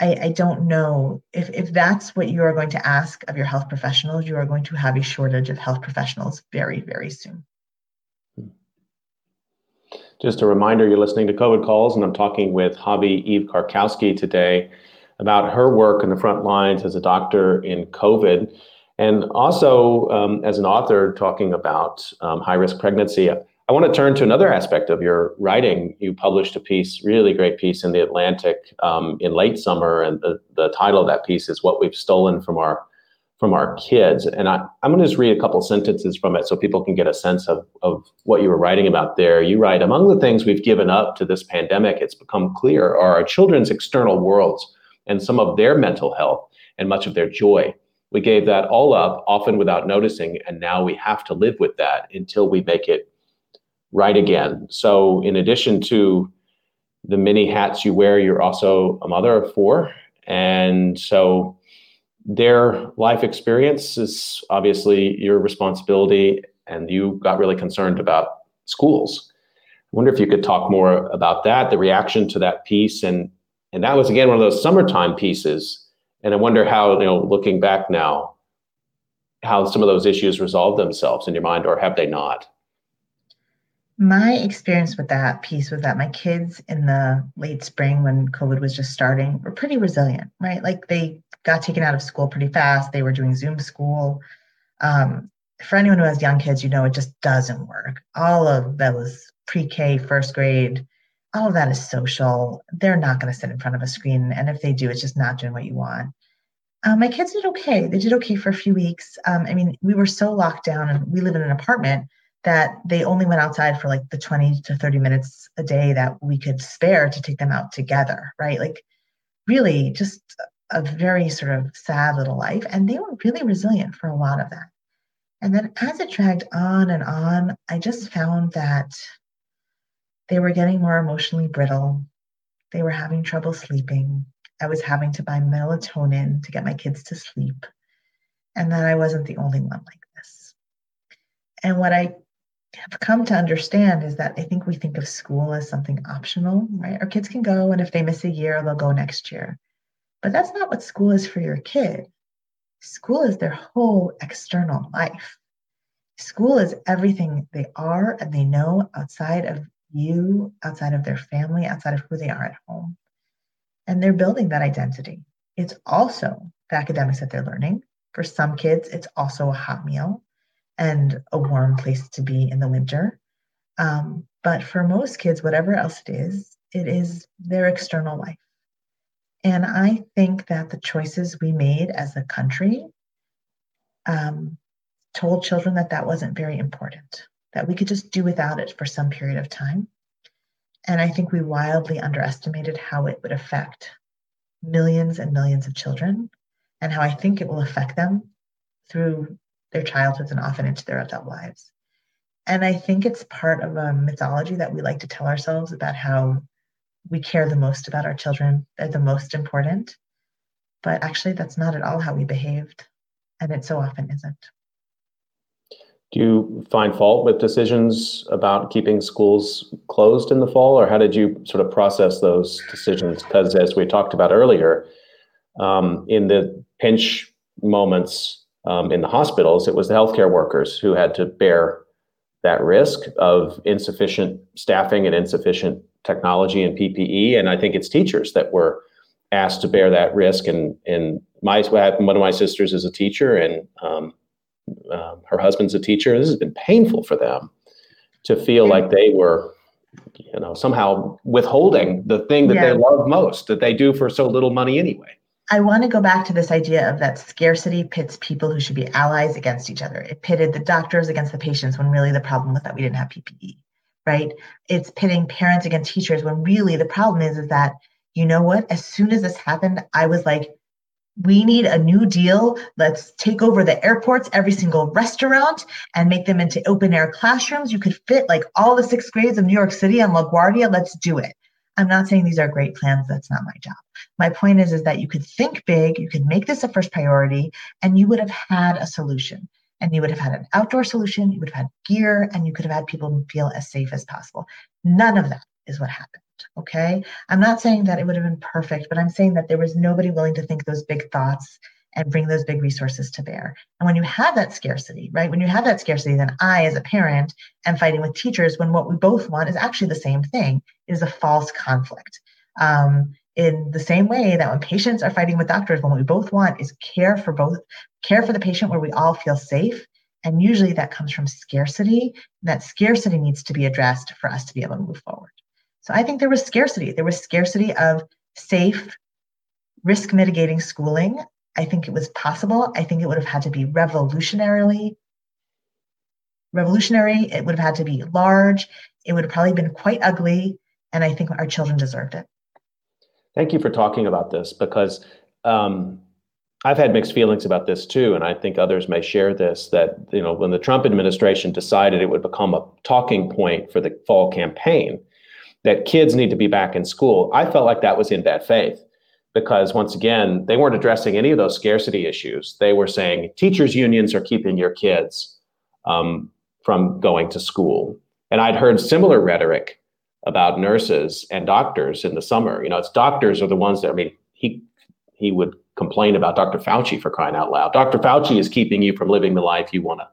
I, I don't know if, if that's what you are going to ask of your health professionals, you are going to have a shortage of health professionals very, very soon. Just a reminder, you're listening to COVID Calls, and I'm talking with Chavi Eve Karkowsky today about her work in the front lines as a doctor in COVID, and also um, as an author talking about um, high risk pregnancy. I want to turn to another aspect of your writing. You published a piece, really great piece in the Atlantic um, in late summer, and the, the title of that piece is "What We've Stolen from Our from Our Kids." And I, I'm going to just read a couple sentences from it so people can get a sense of, of what you were writing about there. You write, "Among the things we've given up to this pandemic, it's become clear are our children's external worlds." And some of their mental health and much of their joy. we gave that all up, often without noticing, and now we have to live with that until we make it right again. So, in addition to the many hats you wear, you're also a mother of four. And so, their life experience is obviously your responsibility, and you got really concerned about schools. I wonder if you could talk more about that, the reaction to that piece, and and that was again one of those summertime pieces and I wonder how, you know, looking back now, how some of those issues resolve themselves in your mind, or have they not? My experience with that piece was that my kids in the late spring when COVID was just starting were pretty resilient, right? Like they got taken out of school pretty fast. They were doing Zoom school. Um, for anyone who has young kids, you know it just doesn't work. All of was pre K, first grade, all of that is social. They're not going to sit in front of a screen. And if they do, it's just not doing what you want. Um, my kids did okay. They did okay for a few weeks. Um, I mean, we were so locked down and we live in an apartment that they only went outside for like the 20 to 30 minutes a day that we could spare to take them out together, right? Like, really, just a very sort of sad little life. And they were really resilient for a lot of that. And then as it dragged on and on, I just found that they were getting more emotionally brittle. They were having trouble sleeping. I was having to buy melatonin to get my kids to sleep. And that I wasn't the only one like this. And what I have come to understand is that I think we think of school as something optional, right? Our kids can go, and if they miss a year, they'll go next year. But that's not what school is for your kid. School is their whole external life. School is everything they are and they know outside of you outside of their family, outside of who they are at home. And they're building that identity. It's also the academics that they're learning. For some kids, it's also a hot meal and a warm place to be in the winter. Um, but for most kids, whatever else it is, it is their external life. And I think that the choices we made as a country um, told children that that wasn't very important that we could just do without it for some period of time. And I think we wildly underestimated how it would affect millions and millions of children and how I think it will affect them through their childhoods and often into their adult lives. And I think it's part of a mythology that we like to tell ourselves about how we care the most about our children, they're the most important. But actually, that's not at all how we behaved. And it so often isn't. Do you find fault with decisions about keeping schools closed in the fall, or how did you sort of process those decisions? Because as we talked about earlier, um, in the pinch moments um, in the hospitals, it was the healthcare workers who had to bear that risk of insufficient staffing and insufficient technology and PPE. And I think it's teachers that were asked to bear that risk. And, and my one of my sisters is a teacher, and um, um, her husband's a teacher. This has been painful for them to feel like they were, you know, somehow withholding the thing that yeah. they love most that they do for so little money anyway. I want to go back to this idea of that scarcity pits people who should be allies against each other. It pitted the doctors against the patients when really the problem was that we didn't have PPE, right? It's pitting parents against teachers when really the problem is is that you know what? As soon as this happened, I was like, we need a new deal. Let's take over the airports, every single restaurant, and make them into open air classrooms. You could fit like all the sixth grades of New York City on LaGuardia. Let's do it. I'm not saying these are great plans. That's not my job. My point is, is that you could think big, you could make this a first priority, and you would have had a solution. And you would have had an outdoor solution, you would have had gear, and you could have had people feel as safe as possible. None of that is what happened. Okay. I'm not saying that it would have been perfect, but I'm saying that there was nobody willing to think those big thoughts and bring those big resources to bear. And when you have that scarcity, right? When you have that scarcity, then I, as a parent, am fighting with teachers when what we both want is actually the same thing, it is a false conflict. Um, in the same way that when patients are fighting with doctors, when what we both want is care for both, care for the patient where we all feel safe. And usually that comes from scarcity. That scarcity needs to be addressed for us to be able to move forward. So I think there was scarcity. There was scarcity of safe, risk mitigating schooling. I think it was possible. I think it would have had to be revolutionarily revolutionary. It would have had to be large. It would have probably been quite ugly. And I think our children deserved it. Thank you for talking about this because um, I've had mixed feelings about this too, and I think others may share this. That you know, when the Trump administration decided it would become a talking point for the fall campaign, that kids need to be back in school, I felt like that was in bad faith because once again, they weren't addressing any of those scarcity issues. They were saying teachers' unions are keeping your kids um, from going to school, and I'd heard similar rhetoric about nurses and doctors in the summer. You know, it's doctors are the ones that I mean, he he would complain about Dr. Fauci for crying out loud. Dr. Fauci is keeping you from living the life you want to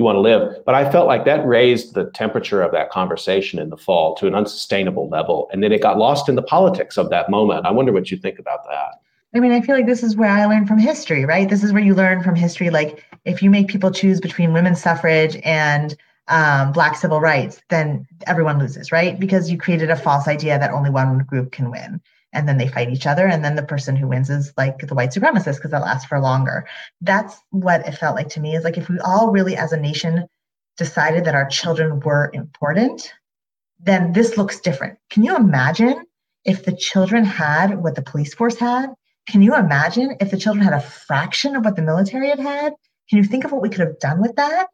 you want to live. But I felt like that raised the temperature of that conversation in the fall to an unsustainable level. And then it got lost in the politics of that moment. I wonder what you think about that. I mean, I feel like this is where I learned from history, right? This is where you learn from history. Like, if you make people choose between women's suffrage and um, Black civil rights, then everyone loses, right? Because you created a false idea that only one group can win and then they fight each other and then the person who wins is like the white supremacist because that lasts for longer. That's what it felt like to me is like if we all really as a nation decided that our children were important then this looks different. Can you imagine if the children had what the police force had? Can you imagine if the children had a fraction of what the military had had? Can you think of what we could have done with that?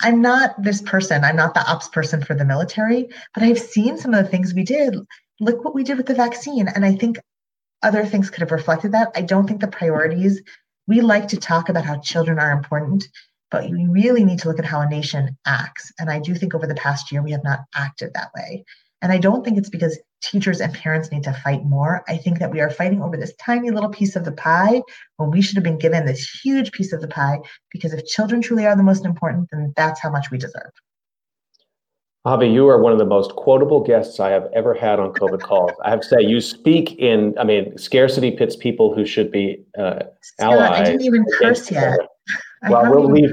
I'm not this person. I'm not the ops person for the military, but I've seen some of the things we did look what we did with the vaccine. And I think other things could have reflected that. I don't think the priorities, we like to talk about how children are important, but we really need to look at how a nation acts. And I do think over the past year, we have not acted that way. And I don't think it's because teachers and parents need to fight more. I think that we are fighting over this tiny little piece of the pie when we should have been given this huge piece of the pie. Because if children truly are the most important, then that's how much we deserve. Chavi, you are one of the most quotable guests I have ever had on COVID calls. I have to say, you speak in, I mean, scarcity pits people who should be uh, allies. I didn't even curse yet. Well, we'll leave,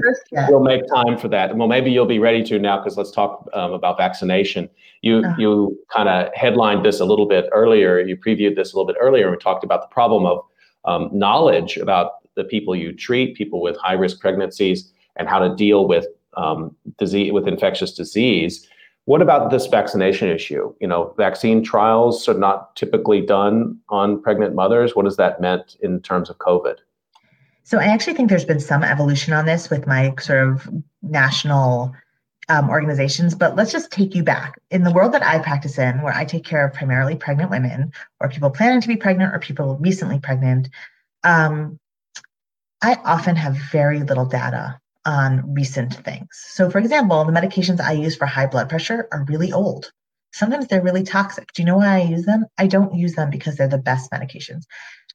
we'll make time for that. Well, maybe you'll be ready to now because let's talk um, about vaccination. You uh-huh. you kind of headlined this a little bit earlier. You previewed this a little bit earlier. We talked about the problem of um, knowledge about the people you treat, people with high risk pregnancies, and how to deal with um, disease with infectious disease. What about this vaccination issue? You know, vaccine trials are not typically done on pregnant mothers. What has that meant in terms of COVID? So I actually think there's been some evolution on this with my sort of national um, organizations, but let's just take you back. In the world that I practice in, where I take care of primarily pregnant women or people planning to be pregnant or people recently pregnant, um, I often have very little data on recent things. So, for example, the medications I use for high blood pressure are really old. Sometimes they're really toxic. Do you know why I use them? I don't use them because they're the best medications.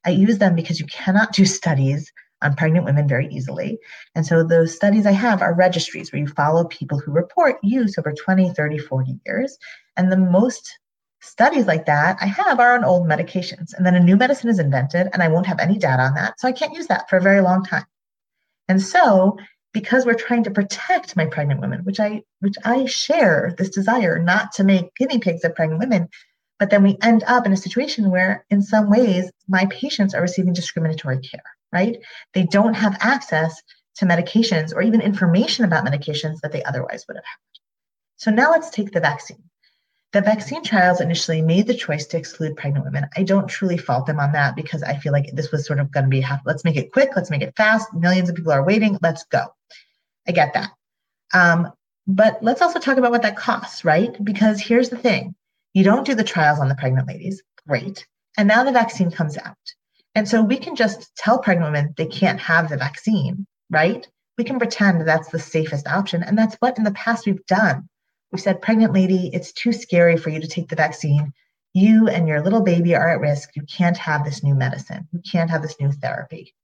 I use them because you cannot do <laughs> studies on pregnant women very easily. And so those studies I have are registries where you follow people who report use over 20, 30, 40 years. And the most studies like that I have are on old medications. And then a new medicine is invented, and I won't have any data on that. So I can't use that for a very long time. And so because we're trying to protect my pregnant women, which I which I share this desire not to make guinea pigs of pregnant women, but then we end up in a situation where in some ways my patients are receiving discriminatory care, right? They don't have access to medications or even information about medications that they otherwise would have had. So now let's take the vaccine. The vaccine trials initially made the choice to exclude pregnant women. I don't truly fault them on that because I feel like this was sort of going to be let's make it quick, let's make it fast. Millions of people are waiting, let's go. I get that. Um, but let's also talk about what that costs, right? Because here's the thing you don't do the trials on the pregnant ladies, great. And now the vaccine comes out. And so we can just tell pregnant women they can't have the vaccine, right? We can pretend that's the safest option. And that's what in the past we've done we said, pregnant lady, it's too scary for you to take the vaccine. You and your little baby are at risk. You can't have this new medicine. You can't have this new therapy.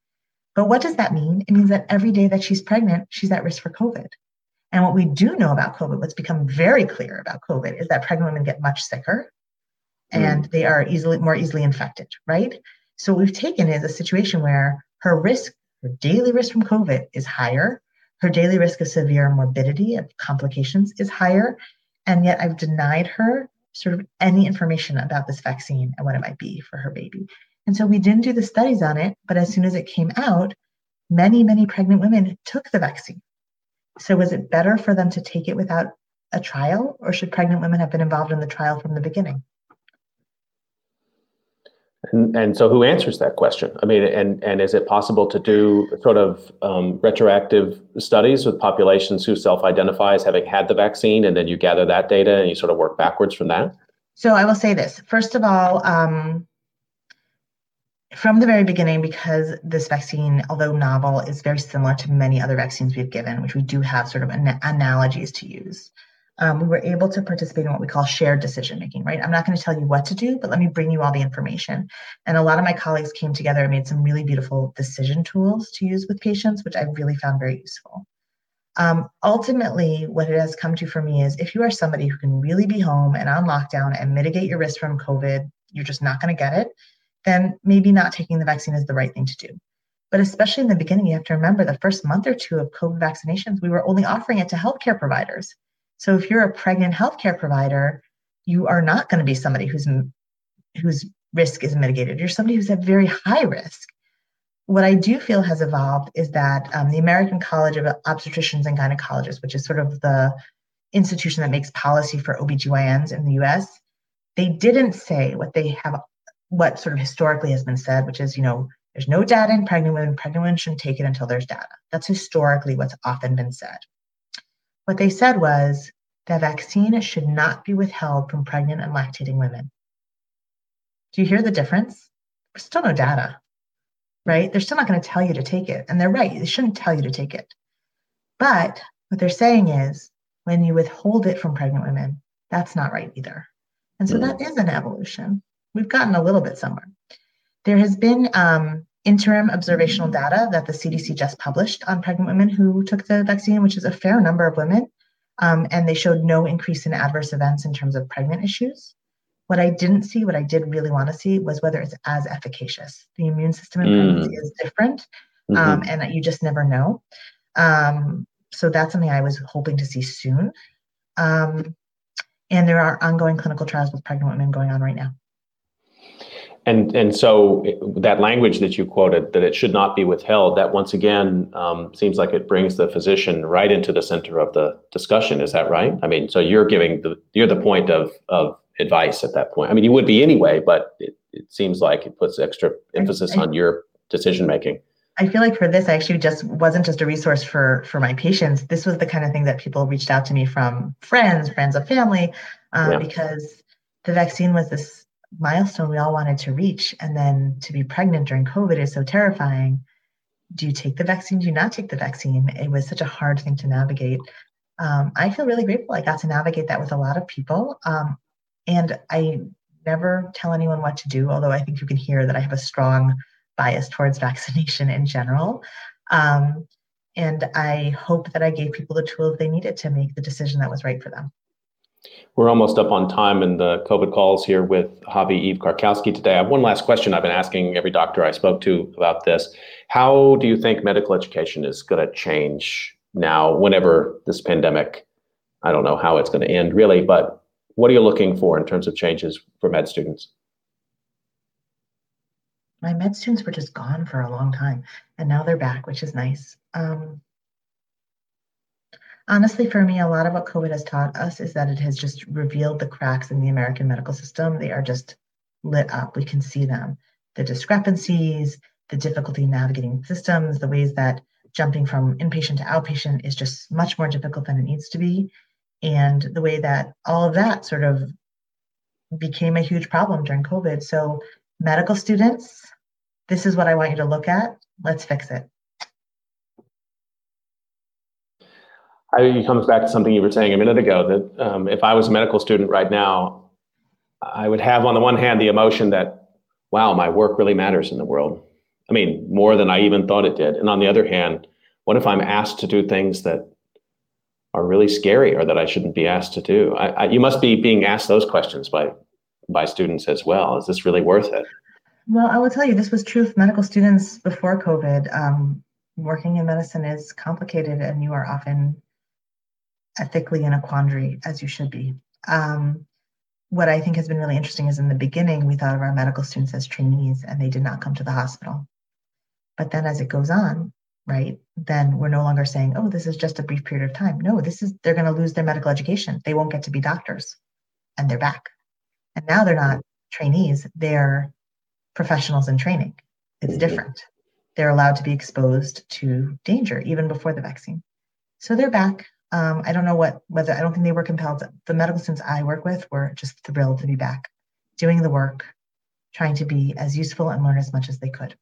But what does that mean? It means that every day that she's pregnant, she's at risk for COVID. And what we do know about COVID, what's become very clear about COVID, is that pregnant women get much sicker and mm. they are easily more easily infected, right? So what we've taken is a situation where her risk, her daily risk from COVID is higher her daily risk of severe morbidity of complications is higher. And yet I've denied her sort of any information about this vaccine and what it might be for her baby. And so we didn't do the studies on it, but as soon as it came out, many, many pregnant women took the vaccine. So was it better for them to take it without a trial, or should pregnant women have been involved in the trial from the beginning? And, and so, who answers that question? I mean, and and is it possible to do sort of um, retroactive studies with populations who self-identify as having had the vaccine, and then you gather that data and you sort of work backwards from that? So, I will say this first of all. Um, from the very beginning, because this vaccine, although novel, is very similar to many other vaccines we've given, which we do have sort of an- analogies to use um, we were able to participate in what we call shared decision making, right? I'm not going to tell you what to do, but let me bring you all the information. And a lot of my colleagues came together and made some really beautiful decision tools to use with patients, which I really found very useful. Um, ultimately, what it has come to for me is if you are somebody who can really be home and on lockdown and mitigate your risk from COVID, you're just not going to get it, then maybe not taking the vaccine is the right thing to do. But especially in the beginning, you have to remember the first month or two of COVID vaccinations, we were only offering it to healthcare providers. So if you're a pregnant healthcare provider, you are not going to be somebody whose whose risk is mitigated. You're somebody who's at very high risk. What I do feel has evolved is that um, the American College of Obstetricians and Gynecologists, which is sort of the institution that makes policy for OBGYNs in the US, they didn't say what they have, what sort of historically has been said, which is, you know, there's no data in pregnant women. Pregnant women shouldn't take it until there's data. That's historically what's often been said. What they said was that vaccine should not be withheld from pregnant and lactating women. Do you hear the difference? There's still no data, right? They're still not going to tell you to take it. And they're right, they shouldn't tell you to take it. But what they're saying is when you withhold it from pregnant women, that's not right either. And so mm. that is an evolution. We've gotten a little bit somewhere. There has been um, interim observational data that the CDC just published on pregnant women who took the vaccine, which is a fair number of women. Um, and they showed no increase in adverse events in terms of pregnant issues. What I didn't see, what I did really want to see, was whether it's as efficacious. The immune system in mm. pregnancy is different, mm-hmm. um, and you just never know. Um, so that's something I was hoping to see soon. Um, and there are ongoing clinical trials with pregnant women going on right now. And and so that language that you quoted that it should not be withheld. That once again um, seems like it brings the physician right into the center of the discussion. Is that right? I mean, so you're giving the you're the point of of advice at that point. I mean, you would be anyway, but it, it seems like it puts extra emphasis I, I, on your decision making. I feel like for this, I actually just wasn't just a resource for for my patients. This was the kind of thing that people reached out to me from friends, friends of family, uh, yeah. because the vaccine was this milestone we all wanted to reach. And then to be pregnant during COVID is so terrifying. Do you take the vaccine? Do you not take the vaccine? It was such a hard thing to navigate. Um, I feel really grateful I got to navigate that with a lot of people. Um, and I never tell anyone what to do, although I think you can hear that I have a strong bias towards <laughs> vaccination in general. Um, and I hope that I gave people the tools they needed to make the decision that was right for them. We're almost up on time in the COVID calls here with Chavi Eve Karkowsky today. I have one last question I've been asking every doctor I spoke to about this. How do you think medical education is going to change now, whenever this pandemic, I don't know how it's going to end really, but what are you looking for in terms of changes for med students? My med students were just gone for a long time, and now they're back, which is nice. Um, honestly, for me, a lot of what COVID has taught us is that it has just revealed the cracks in the American medical system. They are just lit up. We can see them. The discrepancies, the difficulty navigating systems, the ways that jumping from inpatient to outpatient is just much more difficult than it needs to be. And the way that all of that sort of became a huge problem during COVID. So, medical students, this is what I want you to look at. Let's fix it. I think it comes back to something you were saying a minute ago that um, if I was a medical student right now, I would have on the one hand the emotion that, wow, my work really matters in the world. I mean, more than I even thought it did. And on the other hand, what if I'm asked to do things that are really scary or that I shouldn't be asked to do? I, I, you must be being asked those questions by by students as well. Is this really worth it? Well, I will tell you, this was true for medical students before COVID. Um, working in medicine is complicated, and you are often ethically in a quandary as you should be. Um, what I think has been really interesting is in the beginning, we thought of our medical students as trainees and they did not come to the hospital. But then as it goes on, right, then we're no longer saying, oh, this is just a brief period of time. No, this is, they're going to lose their medical education. They won't get to be doctors and they're back. And now they're not trainees, they're professionals in training. It's mm-hmm. different. They're allowed to be exposed to danger even before the vaccine. So they're back. Um, I don't know what whether I don't think they were compelled. The medical students I work with were just thrilled to be back, doing the work, trying to be as useful and learn as much as they could.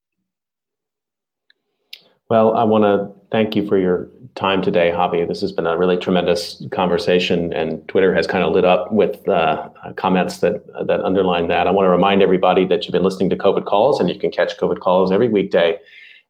Well, I want to thank you for your time today, Chavi. This has been a really tremendous conversation, and Twitter has kind of lit up with uh, comments that that underline that. I want to remind everybody that you've been listening to COVID Calls, and you can catch COVID Calls every weekday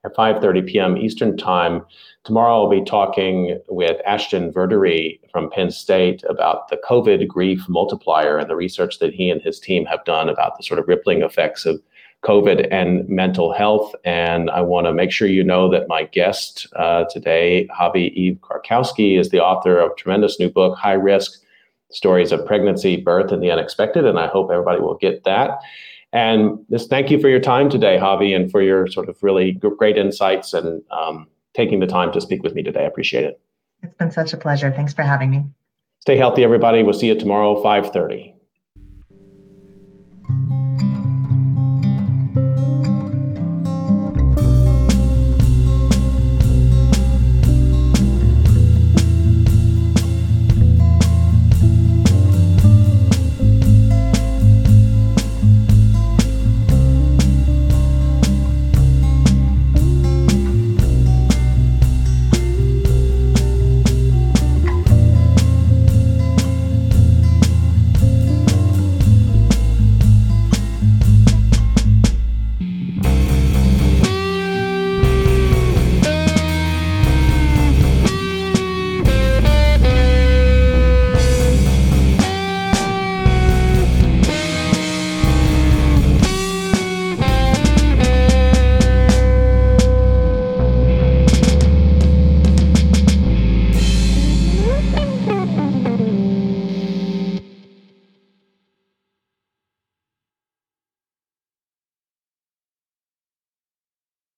at 5:30 p.m. Eastern Time. Tomorrow, I'll be talking with Ashton Verdery from Penn State about the COVID grief multiplier and the research that he and his team have done about the sort of rippling effects of COVID and mental health. And I want to make sure you know that my guest uh, today, Chavi Eve Karkowsky, is the author of a tremendous new book, High Risk Stories of Pregnancy, Birth, and the Unexpected. And I hope everybody will get that. And just thank you for your time today, Chavi, and for your sort of really great insights and um, taking the time to speak with me today. I appreciate it. It's been such a pleasure. Thanks for having me. Stay healthy, everybody. We'll see you tomorrow, 530.